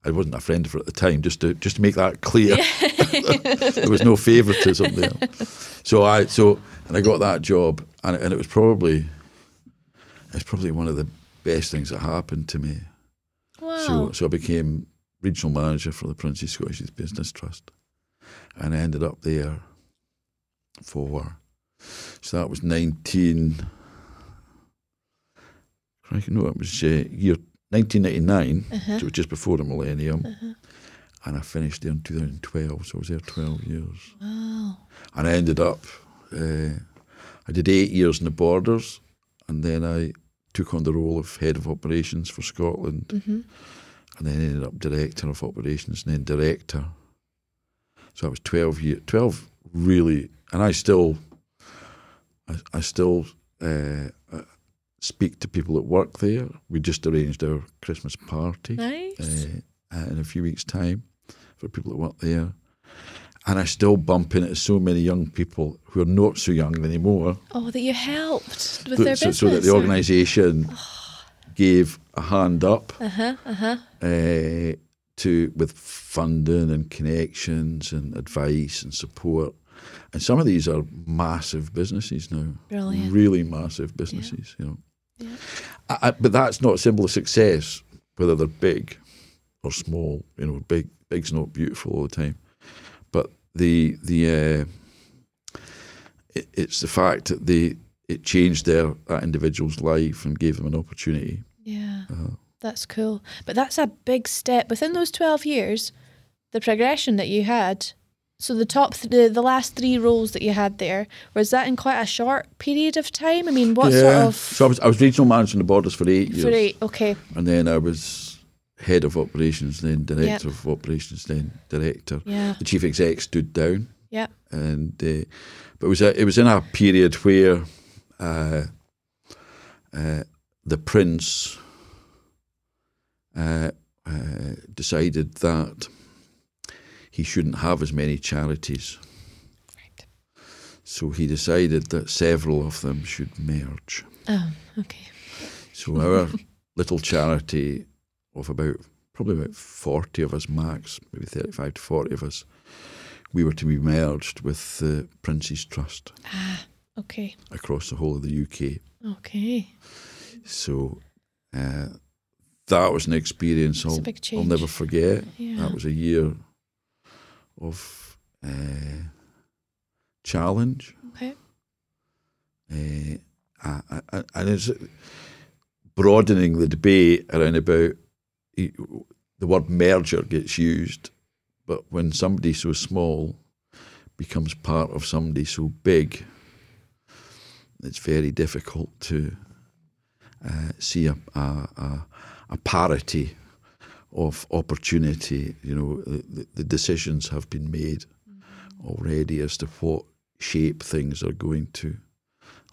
I wasn't a friend of her at the time, just to just to make that clear. there was no favouritism there. So I so and I got that job, and and it was probably it's probably one of the best things that happened to me. Wow. So so I became regional manager for the Prince's Scottish Youth Business Trust, and I ended up there for so that was nineteen. I know it was uh, year nineteen ninety nine, so it was just before the millennium, and I finished there in two thousand twelve. So I was there twelve years, wow. and I ended up. Uh, I did eight years in the borders, and then I took on the role of head of operations for Scotland Mm-hmm. and then ended up director of operations and then director. So I was twelve year, twelve really, and I still, I, I still uh, speak to people that work there. We just arranged our Christmas party Nice. uh, in a few weeks' time for people that work there. And I still bump into so many young people who are not so young anymore. oh, that you helped with so, their so- business. so that the organisation gave a hand up Uh huh. Uh uh, to with funding and connections and advice and support. And some of these are massive businesses now, Brilliant. really massive businesses. You know, Yeah. I, I, but that's not a symbol of success, whether they're big or small. You know, big big's not beautiful all the time, but the the uh, it, it's the fact that they it changed their that individual's life and gave them an opportunity. Yeah. Uh, That's cool. But that's a big step within those 12 years, the progression that you had. So the top, th- the, the last three roles that you had there, was that in quite a short period of time? I mean, what sort of. So I was, I was regional manager in the borders for eight years. for eight, okay. And then I was head of operations, then director of operations, then director. Yeah. The chief exec stood down, Yeah. and uh, but it was a, it was in a period where uh, uh, the prince uh, uh, decided that he shouldn't have as many charities. Right. So he decided that several of them should merge. Oh, okay. So our little charity of about probably about forty of us max, maybe thirty-five to forty of us, we were to be merged with the Prince's Trust Ah, okay. across the whole of the UK. Okay. So uh, that was an experience I'll, I'll never forget. Yeah. That was a year of uh, challenge. Okay. Uh, and it's broadening the debate around about the word merger gets used, but when somebody so small becomes part of somebody so big, it's very difficult to uh, see a, a, a, a parity of opportunity. You know, the, the decisions have been made already as to what shape things are going to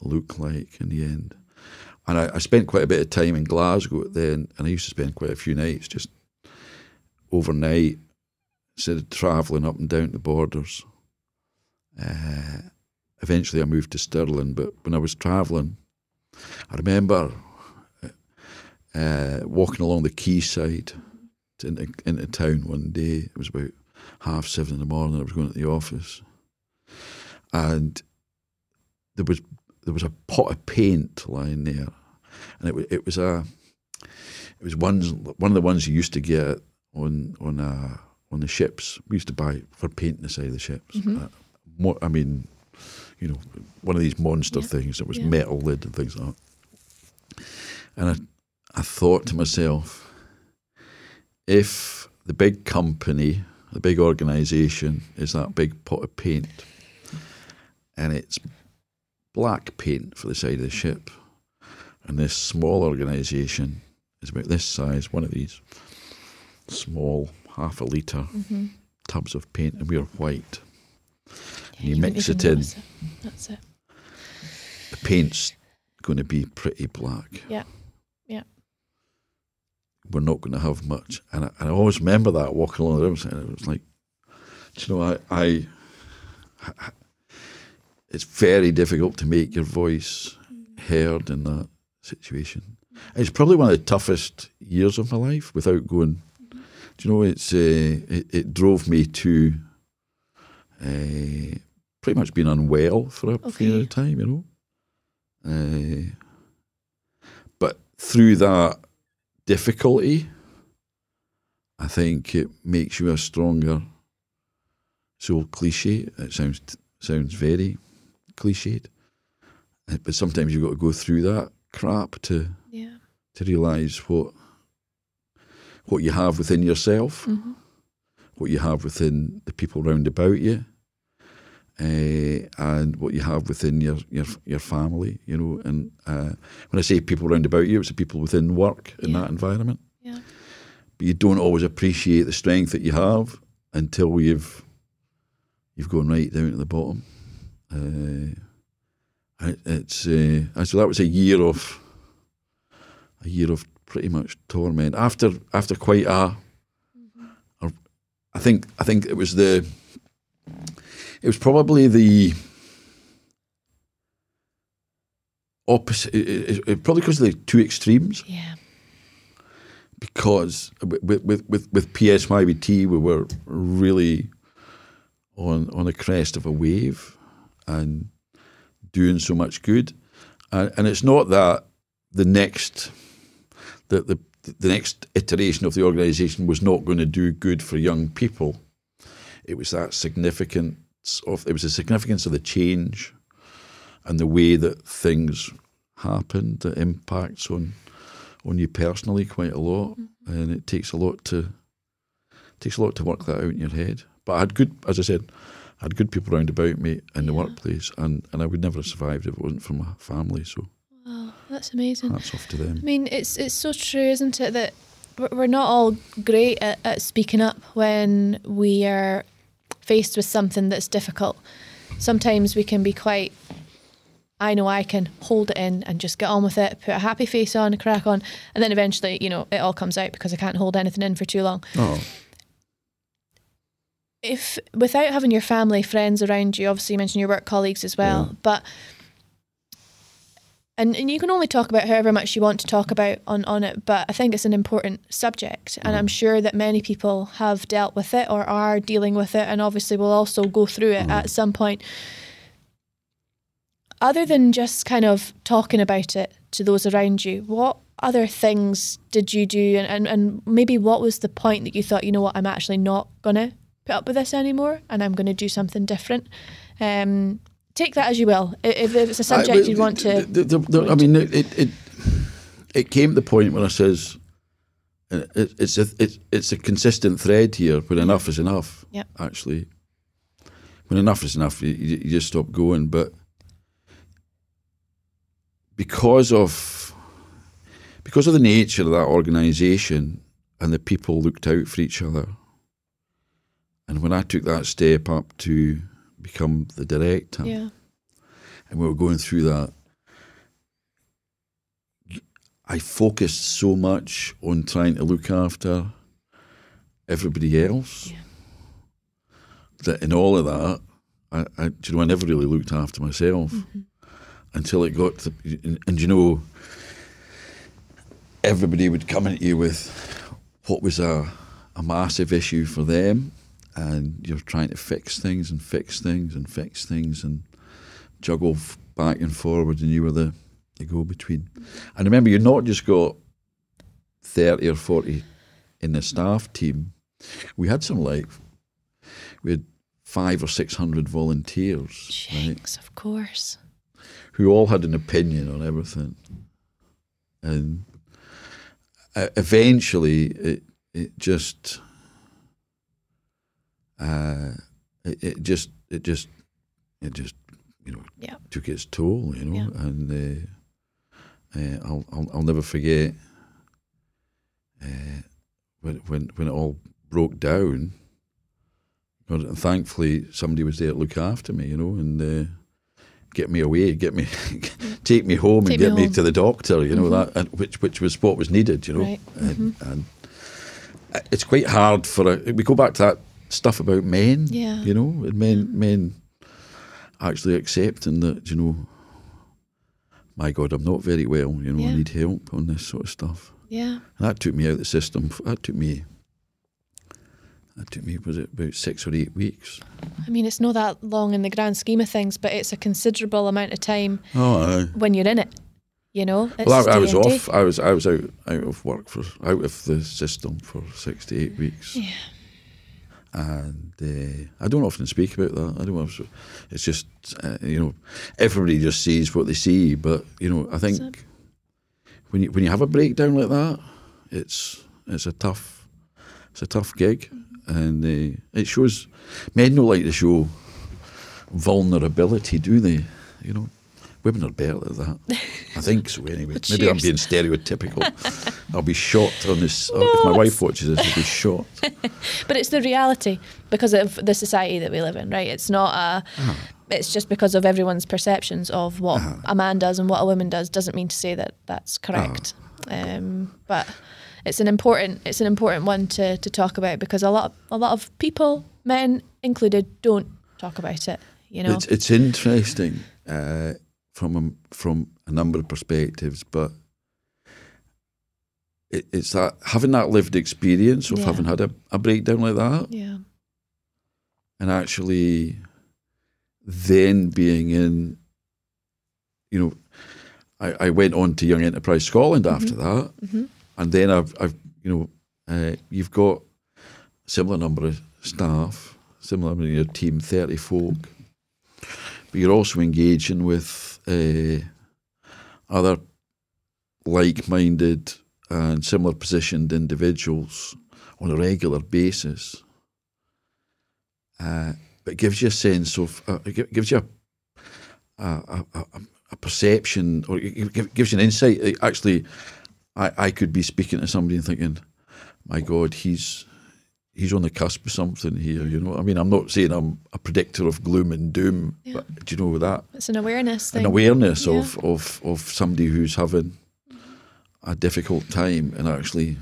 look like in the end. And I, I spent quite a bit of time in Glasgow then, and I used to spend quite a few nights just overnight, instead of travelling up and down the borders. Uh, eventually, I moved to Stirling, but when I was travelling, I remember uh, walking along the quayside to, into, into town one day. It was about half seven in the morning. I was going to the office, and there was there was a pot of paint lying there, and it wa- it was a it was ones one of the ones you used to get on on uh, on the ships. We used to buy for painting the side of the ships. Mhm. Uh, mo- I mean, you know, one of these monster Yeah. things that was Yeah. metal lid and things like that. And I I thought to myself, if the big company, the big organisation, is that big pot of paint, and it's black paint for the side of the ship, and this small organisation is about this size, one of these small half a litre Mm-hmm. tubs of paint, and we're white. Yeah, you wouldn't mix it in. notice That's it. The paint's going to be pretty black. Yeah. Yeah. We're not going to have much. And I, and I always remember that walking along the room, and it was like, do you know, I, I, it's very difficult to make your voice heard in that situation. It's probably one of the toughest years of my life without going. Do you know, it's uh, it, it drove me to uh, pretty much being unwell for a Okay. period of time, you know. Uh, but through that difficulty, I think it makes you a stronger. So cliche. It sounds sounds very cliched, Uh, but sometimes you've got to go through that crap to Yeah. to realise what what you have within yourself, Mm-hmm. what you have within the people round about you, uh, and what you have within your your your family. You know, and uh, when I say people round about you, it's the people within work in Yeah. that environment. Yeah. But you don't always appreciate the strength that you have until you've you've gone right down to the bottom. Uh, it, it's uh, so that was a year of a year of pretty much torment. After after quite a, a I think I think it was the it was probably the opposite. It, it- it- probably because of the two extremes. Yeah. Because with with with, with PSYBT we were really on on the crest of a wave and doing so much good, and, and it's not that the next the, the the next iteration of the organisation was not going to do good for young people. It was that significance of it was the significance of the change and the way that things happened that impacts on on you personally quite a lot, mm-hmm. and it takes a lot to takes a lot to work that out in your head. But I had good, as I said, I had good people around about me in the Yeah. workplace, and, and I would never have survived if it wasn't for my family. So Wow, that's amazing. hats off to them. I mean, it's it's so true, isn't it, that we're- we're not all great at, at speaking up when we are faced with something that's difficult. Sometimes we can be quite. I know I can hold it in and just get on with it, put a happy face on, crack on, and then eventually, you know, it all comes out because I can't hold anything in for too long. Oh, if without having your family, friends around you, obviously you mentioned your work colleagues as well, Yeah. but and, and you can only talk about however much you want to talk about on, on it, but I think it's an important subject. And I'm sure that many people have dealt with it or are dealing with it, and obviously will also go through it at some point. Other than just kind of talking about it to those around you, what other things did you do? And, and, and maybe what was the point that you thought, you know what, I'm actually not going to put up with this anymore and I'm going to do something different? Um, take that as you will. If, it's a subject I, you want to. the- the- the- I mean, it, it it came to the point where I says uh, it, it's a it's it's a consistent thread here. When enough is enough. Yep. Actually, when enough is enough, you, you you just stop going. But because of because of the nature of that organisation and the people looked out for each other, and when I took that step up to become the director yeah. and we were going through that, I focused so much on trying to look after everybody else Yeah. that in all of that, I, I, do you know, I never really looked after myself Mm-hmm. until it got to, and, and you know, everybody would come at you with what was a, a massive issue for them, and you're trying to fix things and fix things and fix things and juggle f- back and forward, and you were the, the go between. And remember, you're not just got 30 or 40 in the staff team, we had some like, we had five or 600 volunteers, right, of course. who all had an opinion on everything. And uh, eventually, it, it just, uh, it, it just, it just, it just, you know, Yeah. took its toll, you know, Yeah. and uh, uh, I'll, I'll, I'll never forget uh, when, when, when it all broke down. And thankfully, somebody was there to look after me, you know, and uh, get me away, get me, take me home, Take and me get me home. to the doctor, you know, that and which which was what was needed, you know, Right. and, and it's quite hard for a, we go back to that stuff about men, Yeah. you know, and men men actually accepting that, you know, my God, I'm not very well, you know, Yeah. I need help on this sort of stuff. Yeah. And that took me out of the system. That took me. That took me was it about six or eight weeks. I mean, it's not that long in the grand scheme of things, but it's a considerable amount of time Oh, when you're in it. You know, Well, I, I was off. I was I was out out of work for out of the system for six to eight weeks. Yeah. And uh, I don't often speak about that. I don't. Often, it's just uh, you know, everybody just sees what they see. But you know, I think So- when you when you have a breakdown like that, it's it's a tough it's a tough gig, and uh, it shows. Men don't like to show vulnerability, do they? You know, women are better at that. I think so. Anyway, maybe I'm being stereotypical. I'll be shot on this. uh, if my wife watches this, I'll be shot. But it's the reality because of the society that we live in, right? It's not a. Ah. It's just because of everyone's perceptions of what Uh-huh. a man does and what a woman does doesn't mean to say that that's correct. Ah. Um, but it's an important it's an important one to, to talk about because a lot a lot of people, men included, don't talk about it. You know, It's it's interesting uh, from a, from a number of perspectives, but it, it's that having that lived experience of Yeah. having had a, a breakdown like that, yeah, and actually then being in, you know, I, I went on to Young Enterprise Scotland after that, Mhm. and then I've, I've you know, uh, you've got a similar number of staff, similar number in your team, thirty folk, but you're also engaging with uh, other like-minded and similar positioned individuals on a regular basis. Uh, it gives you a sense of, uh, it gives you a, a, a, a- perception, or it gives you an insight. Actually, I, I could be speaking to somebody and thinking, my God, he's he's on the cusp of something here. You know, I mean, I'm not saying I'm a predictor of gloom and doom, Yeah. but do you know that it's an awareness thing. an awareness Yeah. of, of of somebody who's having a difficult time and actually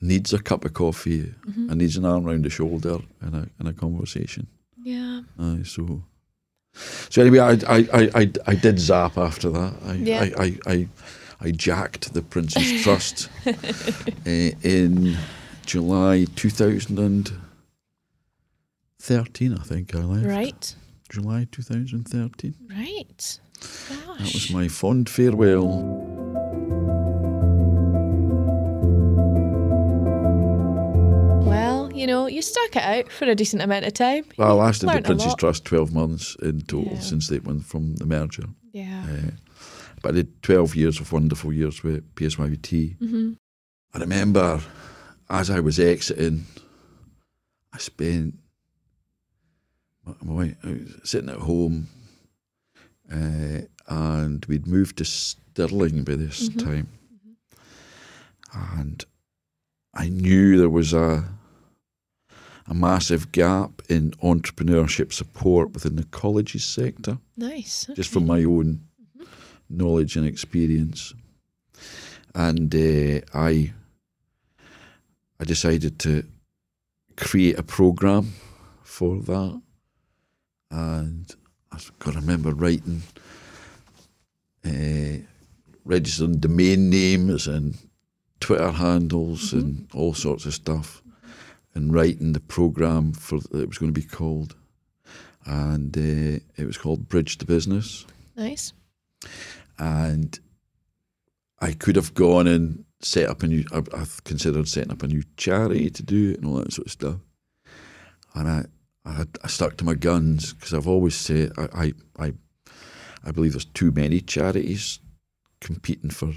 needs a cup of coffee Mm-hmm. and needs an arm round the shoulder and a and a conversation. Yeah. Aye, so so anyway, I I, I, I, I did zap after that. I Yeah. I, I, I I jacked the Prince's Trust uh, in July 2013, I think I left. Right. July 2013. Right. That was my fond farewell. Well, you know, you stuck it out for a decent amount of time. Well, I lasted the Prince's. Trust 12 months in total Yeah. since they went from the merger. Yeah. Uh, but I did 12 years of wonderful years with PSYBT. hmm I remember as I was exiting, I spent my, my wife, I was sitting at home, uh, and we'd moved to Stirling by this Mhm. time, and I knew there was a a massive gap in entrepreneurship support within the colleges sector Nice. just from my own knowledge and experience. And uh, I, I decided to create a program for that, and I can remember writing, uh, registering domain names and Twitter handles and all sorts of stuff, and writing the program for it was going to be called, and uh, it was called Bridge to Business. Nice. and I could have gone and set up a new. I, I've considered setting up a new charity to do it and all that sort of stuff. And I, I, had, I stuck to my guns because I've always said I, I, I, I believe there's too many charities competing for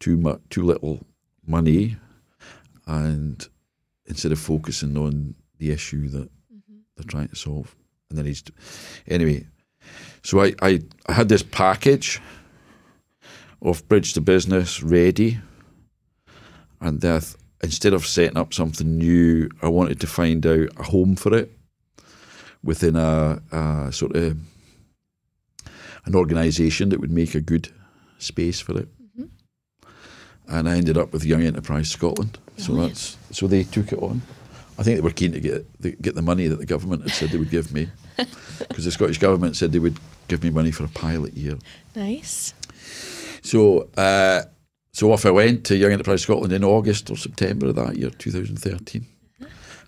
too much, too little money, and instead of focusing on the issue that mm-hmm. they're trying to solve, and then he's anyway. So I, I, I had this package of Bridge to Business ready, and death, instead of setting up something new, I wanted to find out a home for it within a, a sort of an organisation that would make a good space for it. Mhm. And I ended up with Young Enterprise Scotland. So that's so they took it on. I think they were keen to get the, get the money that the government had said they would give me, because the Scottish government said they would give me money for a pilot year. Nice. So, uh, so off I went to Young Enterprise Scotland in August or September of that year, 2013,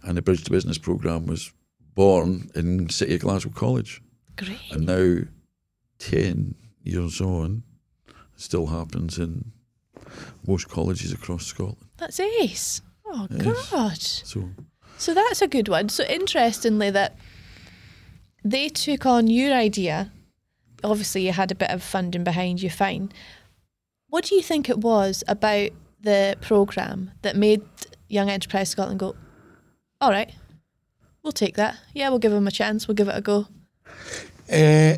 and the Bridge to Business programme was born in City of Glasgow College, Great. and now, ten years on, it still happens in most colleges across Scotland. That's ace. Oh Yes. God. So, So that's a good one. So interestingly, that they took on your idea. Obviously, you had a bit of funding behind you. Fine. What do you think it was about the program that made Young Enterprise Scotland go, "All right, we'll take that. Yeah, we'll give them a chance. We'll give it a go." uh,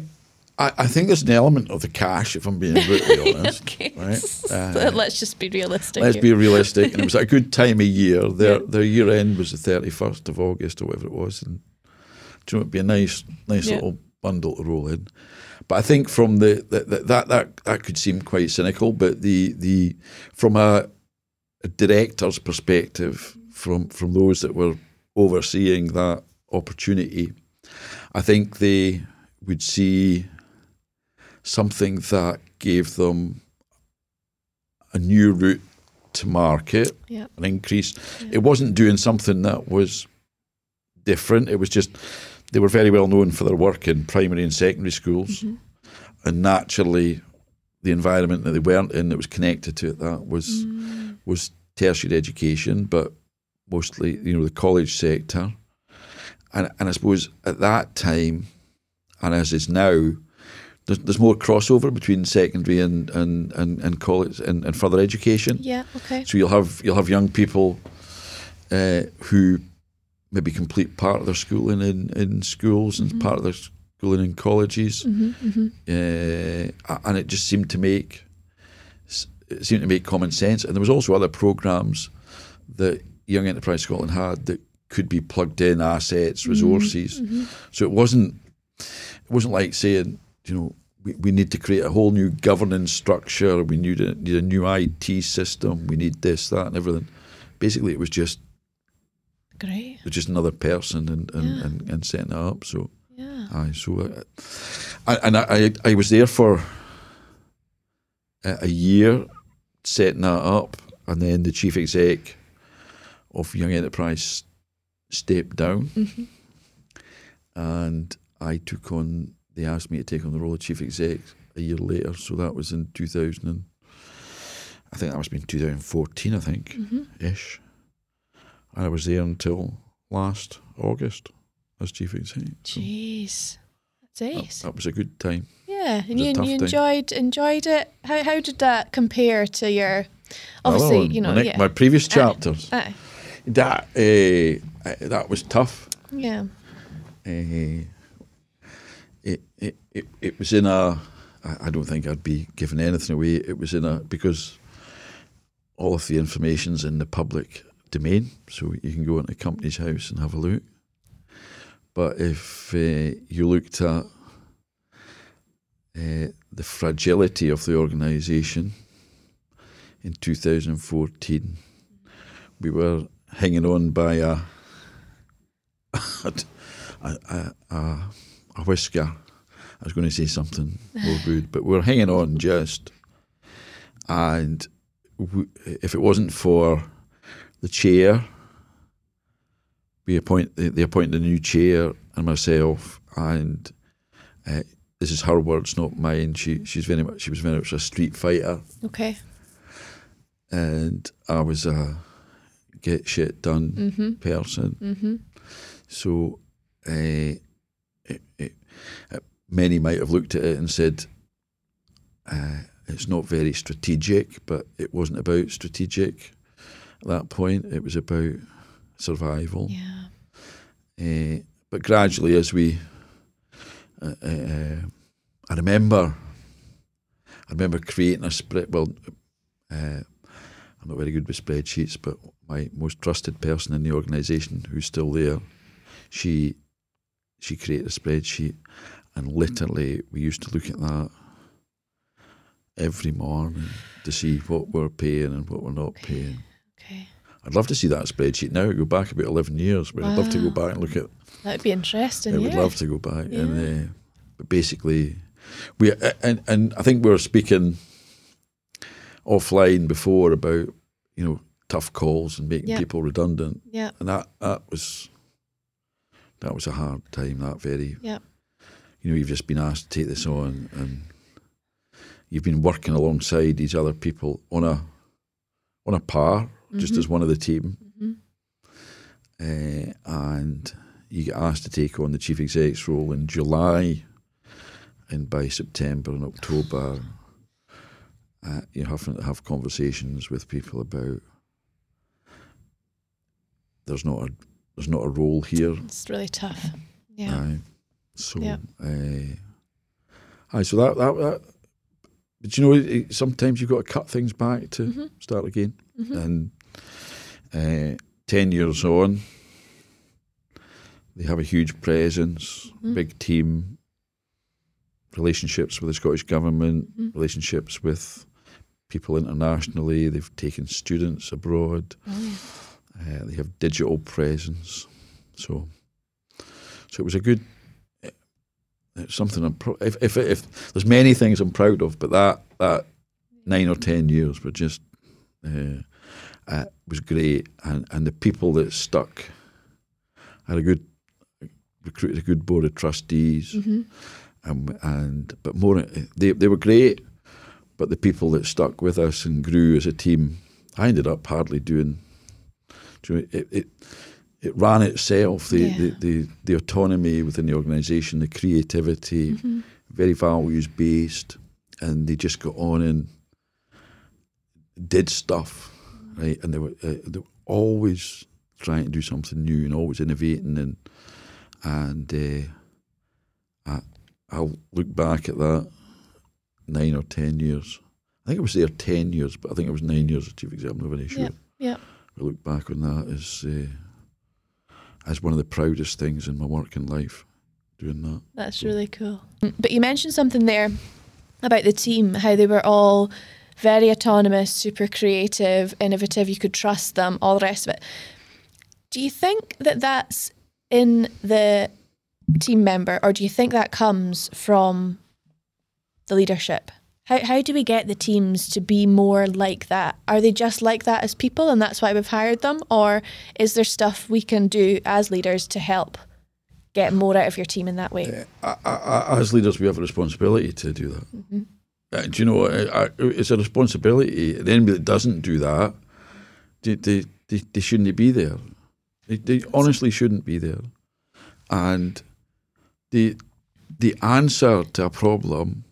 I, I think there's an element of the cash, if I'm being brutally honest. okay. right? Uh, Let's just be realistic. Let's here. be realistic. And it was a good time of year. Their Yeah. their year end was the thirty first of August or whatever it was, and do you know, it'd be a nice nice Yeah. little bundle to roll in. But I think from the, the, the that that that could seem quite cynical, but the the from a, a director's perspective, from from those that were overseeing that opportunity, I think they would see something that gave them a new route to market, Yeah. an increase. It wasn't doing something that was different. It was just they were very well known for their work in primary and secondary schools, and naturally, the environment that they weren't in that was connected to it that was was tertiary education, but mostly you know the college sector. And and I suppose at that time, and as is now, there's, there's more crossover between secondary and and and, and college and, and further education. Yeah. Okay. So you'll have you'll have young people uh, who maybe complete part of their schooling in, in schools and part of their schooling in colleges, hmm hmm uh, and it just seemed to make it seemed to make common sense. And there was also other programs that Young Enterprise Scotland had that could be plugged in assets, resources. So it wasn't it wasn't like saying you know we, we need to create a whole new governance structure. We need a, need a new IT system. We need this, that, and everything. basically it was just Great. was just another person and and, Yeah. and, and setting it up. So Yeah. aye, so uh, I, and I, I was there for a, a year setting that up, and then the chief exec of Young Enterprise stepped down, hmm and I took on. They asked me to take on the role of chief exec a year later, so that was in two thousand and I think that must have been two thousand fourteen. I think hmm ish. And I was there until last August as chief exec. So Jeez. That's that, ace. that was a good time. Yeah, and you, you time. enjoyed enjoyed it. How how did that compare to your? Obviously, on you know, my, yeah, my previous chapters. Aye. that uh, uh, that was tough. yeah, Uh, it, it it it was in a I don't think I'd be giving anything away. It was in a because all of the information's in the public domain, so you can go into a Companies House and have a look. But if uh, you looked at uh, the fragility of the organisation in 2014, we were hanging on by a a, a, a, a whisker. I was going to say something more rude, but we're hanging on just. And w if it wasn't for the chair, we appoint they, they appointed a new chair and myself, and uh, this is her words, not mine. She she's very much she was very much a street fighter, okay, and I was a get shit done mm-hmm, person. mm-hmm, So, uh, it, it, many might have looked at it and said, uh, it's not very strategic, but it wasn't about strategic at that point. It was about survival. yeah, Uh, but gradually, as we, uh, uh, I remember, I remember creating a spread. Well, uh, I'm not very good with spreadsheets, but my most trusted person in the organisation, who's still there, she, she created a spreadsheet, and literally we used to look at that every morning to see what we're paying and what we're not paying. Okay. I'd love to see that spreadsheet now. Go back about eleven years, but I'd love to go back and look at That'd be interesting. I yeah. would love to go back, Yeah. and uh, but basically, we and and I think we were speaking offline before about you know tough calls and making Yeah. people redundant, Yeah, and that that was that was a hard time. That very Yeah. you know you've just been asked to take this on, and you've been working alongside these other people on a on a par, just Mhm. as one of the team hmm uh, and you get asked to take on the chief exec's role in July, and by September and October, uh, you're having to have conversations with people about there's not a there's not a role here. It's really tough. Yeah, Aye. so, Yeah. uh, aye, so that that. that but you know, it- sometimes you've got to cut things back to Mhm. start again. Mhm. And uh, 10 years on, they have a huge presence, Mhm. big team, relationships with the Scottish Government, Mhm. relationships with people internationally. They've taken students abroad. Brilliant. Uh, they have digital presence. So, so it was a good. It's something I'm. Pro- if, if if there's many things I'm proud of, but that that nine or ten years were just uh, uh, was great, and and the people that stuck. I had a good recruited a good board of trustees, Mhm. and, and but more they they were great, but the people that stuck with us and grew as a team, I ended up hardly doing. do you know, It it, it ran itself. The, Yeah. the, the the autonomy within the organisation, the creativity, Mhm. very values based, and they just got on and did stuff, right? And they were uh, they were always trying to do something new and always innovating and and uh, I I'll look back at that nine or ten years. I think I was there ten years, but I think it was nine years as chief executive. I'm not sure. Yeah, yeah. I look back on that as uh, as one of the proudest things in my working life, doing that. That's really cool. But you mentioned something there about the team, how they were all very autonomous, super creative, innovative. You could trust them, all the rest of it. Do you think that that's in the team member, or do you think that comes from the leadership? How, how do we get the teams to be more like that? Are they just like that as people and that's why we've hired them? Or is there stuff we can do as leaders to help get more out of your team in that way? Uh, as leaders, we have a responsibility to do that. Mm-hmm. Uh, do you know, uh, it's a responsibility. And anybody that doesn't do that, they, they, they, they shouldn't be there. They, they honestly shouldn't be there. And the the answer to a problem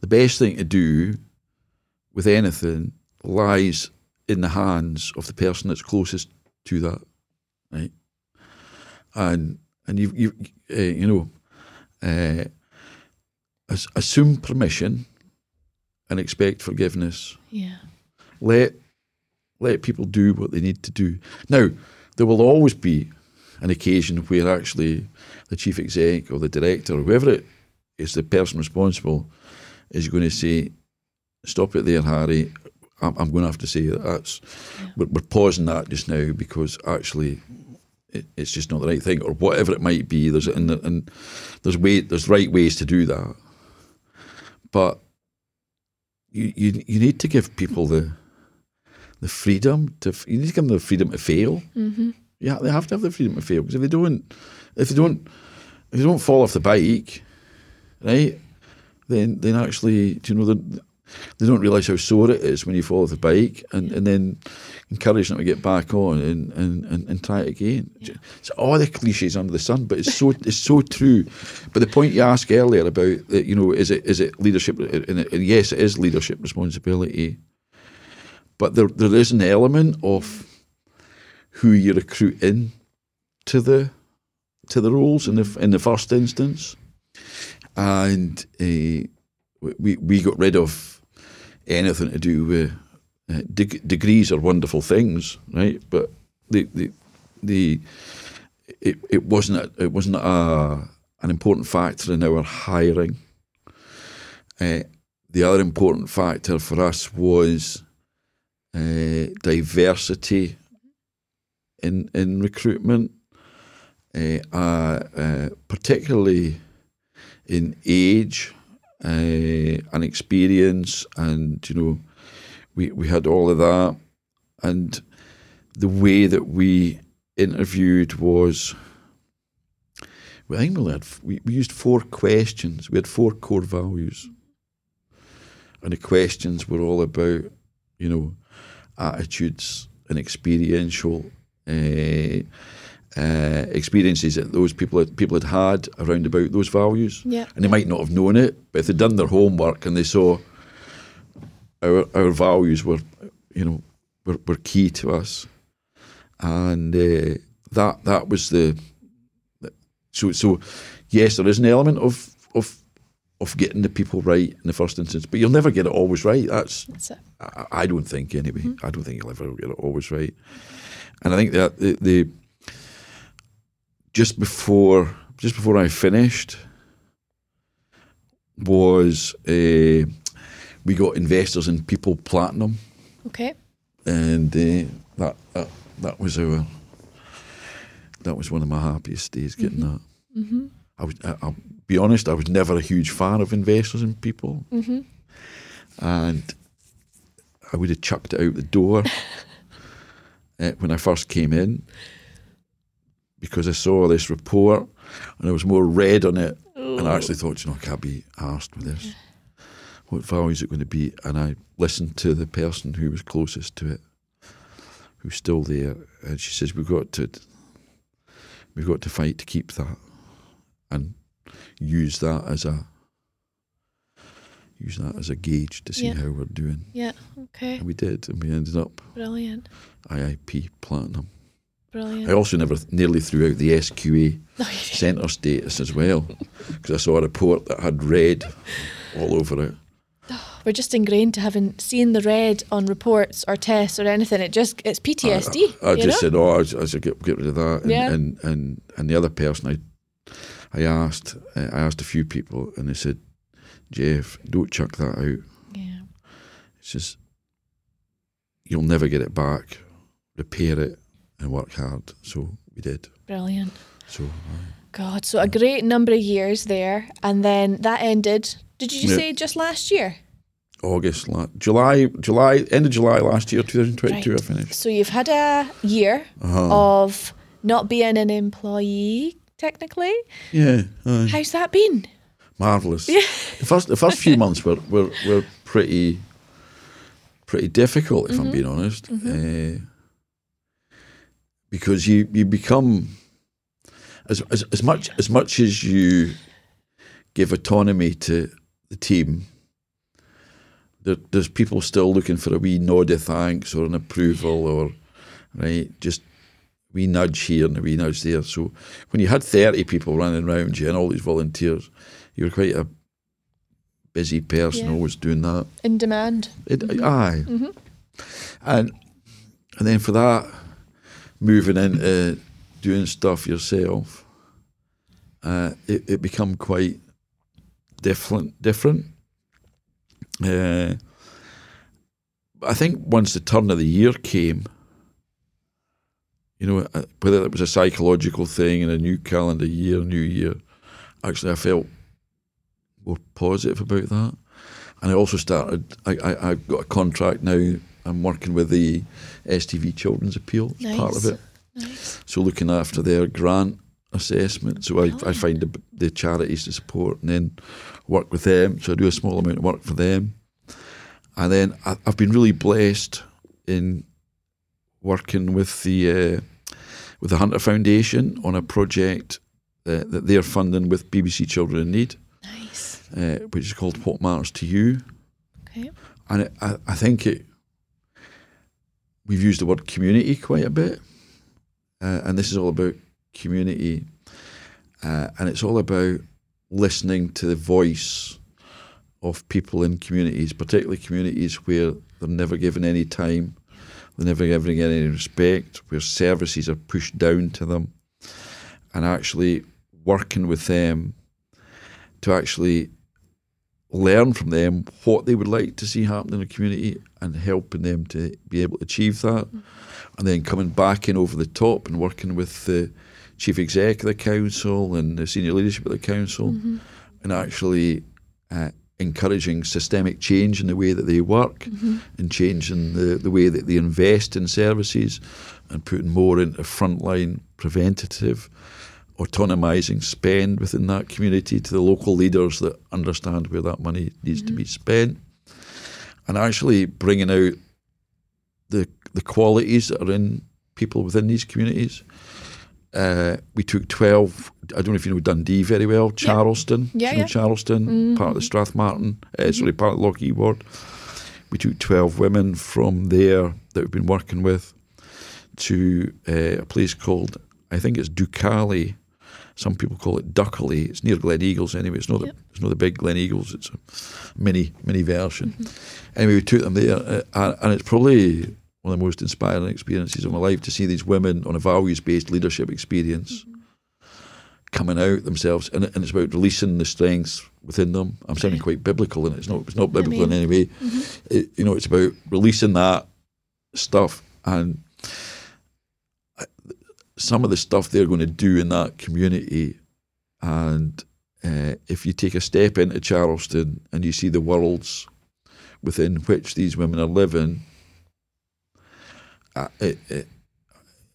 the best thing to do with anything lies in the hands of the person that's closest to that, right? And and you you uh, you know, uh, assume permission and expect forgiveness. Yeah. Let let people do what they need to do. Now, there will always be an occasion where actually the chief exec or the director or whoever it is the person responsible is going to say, "Stop it there, Harry." I'm, I'm going to have to say that that's yeah. we're, we're, pausing that just now because actually it, it's just not the right thing, or whatever it might be. There's and, and there's way there's right ways to do that, but you you you need to give people the the freedom to you need to give them the freedom to fail. Mm-hmm. Yeah, they have to have the freedom to fail because if they don't, if they don't, if they don't fall off the bike, right, then then actually, you know, they don't realise how sore it is when you fall off the bike, and, and then encourage them to get back on and, and, and, and try it again. Yeah. It's all the cliches under the sun, but it's so it's so true. But the point you asked earlier about that, you know, is it is it leadership? And, it, and yes, it is leadership responsibility. But there there is an element of who you recruit in to the to the roles in the in the first instance and uh, we we got rid of anything to do with uh, deg- degrees are wonderful things, right? But the the the it, it wasn't a, it wasn't a, an important factor in our hiring. Uh, the other important factor for us was uh, diversity in in recruitment, uh, uh, particularly in age uh, and experience, and you know, we we had all of that, and the way that we interviewed was. I think we, had, we, we used four questions. We had four core values, and the questions were all about, you know, attitudes and experiential uh, uh, experiences that those people had, people had had around about those values. Yeah. And they might not have known it, but if they'd done their homework and they saw our our values were, you know, were, were key to us, and uh, that that was the so so yes, there is an element of of of getting the people right in the first instance, but you'll never get it always right. That's, That's I, I, don't think anyway. Mm-hmm. I don't think you'll ever get it always right, and I think that the, the just before just before I finished was uh, we got investors in People Platinum. Okay. And uh, that, that that was our that was one of my happiest days getting mm-hmm. that. Mm-hmm. I was I, will be honest, I was never a huge fan of investors in people, mm-hmm. and I would have chucked it out the door uh, when I first came in because I saw this report and there was more red on it. Ooh. And I actually thought, you know, I can't be asked with this. What value is it going to be? And I listened to the person who was closest to it, who's still there, and she says, "We've got to, we've got to fight to keep that, and use that as a." Use that as a gauge to see yeah. how we're doing. Yeah, okay. And we did, and we ended up brilliant. IIP platinum. Brilliant. I also never nearly threw out the SQA centre status as well because I saw a report that had red all over it. We're just ingrained to having seen the red on reports or tests or anything. It just it's PTSD. I, I just know? said, "Oh, I, I should get, get rid of that." And, yeah. and and and the other person I I asked uh, I asked a few people and they said, "Geoff, don't chuck that out." Yeah. It's just you'll never get it back. Repair it and work hard. So we did. Brilliant. So uh, God, so a great number of years there, and then that ended. Did you Yeah. say just last year? August, la- July, July, end of July last year, 2022, Right. I finished. So you've had a year Uh-huh. of not being an employee technically. Yeah, aye. How's that been? marvelous. Yeah. The first, the first few months were, were were pretty, pretty difficult, if I'm being honest, uh, because you you become as, as as much as much as you give autonomy to the team. There, there's people still looking for a wee nod of thanks or an approval or right just wee nudge here and a wee nudge there. So when you had 30 people running around you and all these volunteers, you were quite a busy person Yeah. always doing that. In demand. It, mm-hmm. Aye. Mm-hmm. And and then for that, moving into doing stuff yourself, uh, it, it become quite different. Different. Uh, I think once the turn of the year came, you know, uh, whether it was a psychological thing and a new calendar year, new year, actually I felt more positive about that. And I also started, I, I, I've got a contract now. I'm working with the STV Children's Appeal as part of it. Nice. So looking after their grant assessment. So I, I find the, the charities to support and then work with them. So I do a small amount of work for them. And then I, I've been really blessed in working with the uh, with the Hunter Foundation on a project uh, that they're funding with BBC Children in Need, Nice. uh, which is called What Matters to You. Okay. And it, I, I think it. We've used the word community quite a bit, uh, and this is all about community, uh, and it's all about listening to the voice of people in communities, particularly communities where they're never given any time, they're never given any respect, where services are pushed down to them, and actually working with them to actually learn from them what they would like to see happen in the community and helping them to be able to achieve that. Mm-hmm. And then coming back in over the top and working with the chief exec of the council and the senior leadership of the council mm-hmm. and actually uh, encouraging systemic change in the way that they work mm-hmm. and changing the, the way that they invest in services and putting more into frontline preventative autonomizing spend within that community to the local leaders that understand where that money needs to be spent, and actually bringing out the the qualities that are in people within these communities. Uh, we took twelve. I don't know if you know Dundee very well. Charleston, Yeah, know yeah. Charleston, part of the Strathmartine. Uh, Sorry, part of Lochee Ward. We took twelve women from there that we've been working with to uh, a place called I think it's Duchally. Some people call it Duckley. It's near Gleneagles anyway. It's not the it's not the big Gleneagles. It's a mini mini version. Anyway, we took them there, uh, and, it's probably one of the most inspiring experiences of my life to see these women on a values based leadership experience coming out themselves, and, and it's about releasing the strengths within them. I'm sounding quite biblical, and it's not it's not biblical in any way. It, you know, it's about releasing that stuff and some of the stuff they're going to do in that community. And uh, if you take a step into Charleston and you see the worlds within which these women are living, uh, it, it,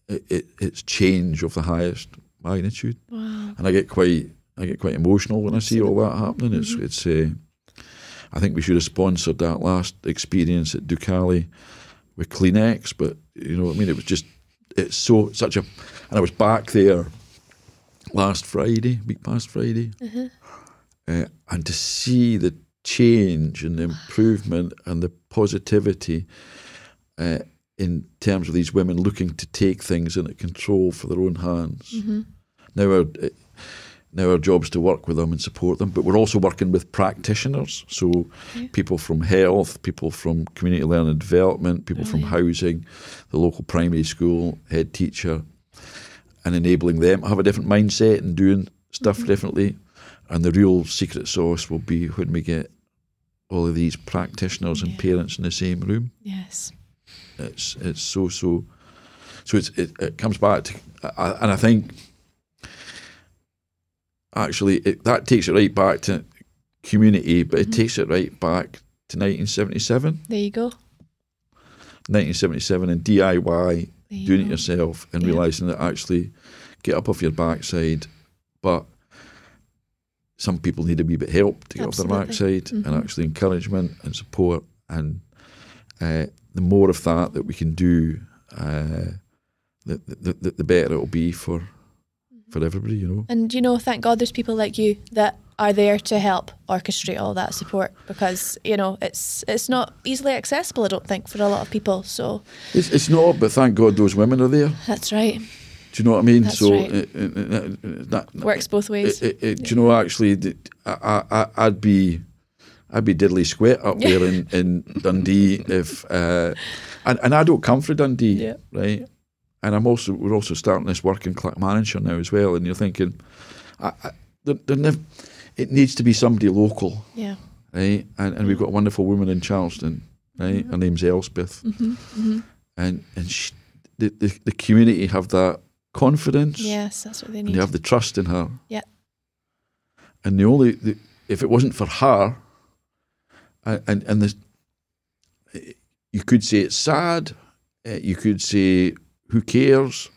it, it, it's change of the highest magnitude. Wow. And I get quite I get quite emotional when I see all that happening. It's it's. Uh, I think we should have sponsored that last experience at Duchally with Kleenex, but you know what I mean. It was just it's so such a, and I was back there last Friday, week past Friday, uh, and to see the change and the improvement and the positivity uh, in terms of these women looking to take things into control for their own hands. Now our uh, now our job's to work with them and support them, but we're also working with practitioners, so people from health, people from community learning and development, people from housing, the local primary school head teacher, and enabling them to have a different mindset and doing stuff differently. And the real secret sauce will be when we get all of these practitioners and Yeah. parents in the same room. Yes. It's it's so so. So it's, it, it comes back to, I, and I think actually it, that takes it right back to community, but it Mhm. takes it right back to 1977. There you go. 1977 and DIY, doing it yourself and Yeah. realizing that actually get up off your backside, but some people need a wee bit of help to get off their backside and Mhm. actually encouragement and support. And uh, the more of that that we can do, uh, the, the, the, the better it'll be for for everybody, you know. And you know, thank God there's people like you that are there to help orchestrate all that support because you know it's it's not easily accessible. I don't think for a lot of people. So It's, it's not, but thank God those women are there. that's right. Do you know what I mean? That's so right. it, it, it, that, Works both ways. It, do you know actually? I, I, I'd be, I'd be diddly squat up there in, in Dundee if, uh, and and I don't come from Dundee, Yeah. right? And I'm also we're also starting this work in Clackmannanshire now as well. And you're thinking, I, I, there, there nev- it needs to be somebody local, yeah. right? And and we've got a wonderful woman in Charleston, right? Her name's Elspeth, hmm hmm and and she, the, the the community have that confidence. Yes, that's what they and need. you have the trust in her. Yeah. And the only, the, if it wasn't for her, and and, and the, you could say it's sad. uh, You could say who cares,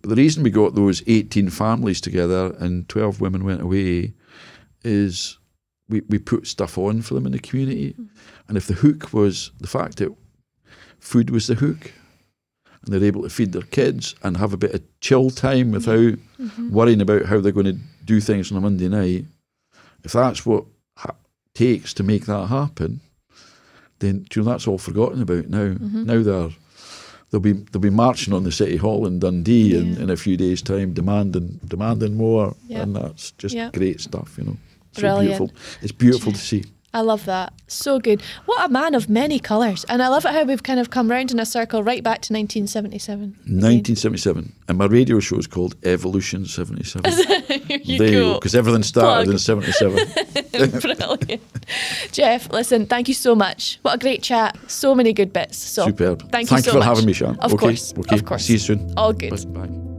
but the reason we got those eighteen families together and twelve women went away, is we we put stuff on for them in the community, and if the hook was the fact that food was the hook. And they're able to feed their kids and have a bit of chill time without Mhm. worrying about how they're going to do things on a Monday night, if that's what ha- takes to make that happen, then you know, that's all forgotten about now. Mhm. Now they're they'll be they'll be marching on the city hall in Dundee in, Yeah. in a few days' time, demanding demanding more, Yeah. and that's just Yeah. great stuff. You know, so beautiful. It's beautiful to see. I love that. So good. What a man of many colours. And I love it how we've kind of come round in a circle right back to 1977. 1977, and my radio show is called Evolution 77. You there you go, because everything started Plug. in 77. Brilliant. Geoff, listen, thank you so much. What a great chat. So many good bits. So Superb. Thank you so for much. having me, Sian. Of okay. course, Okay. of course. See you soon. all good. Bye. Bye.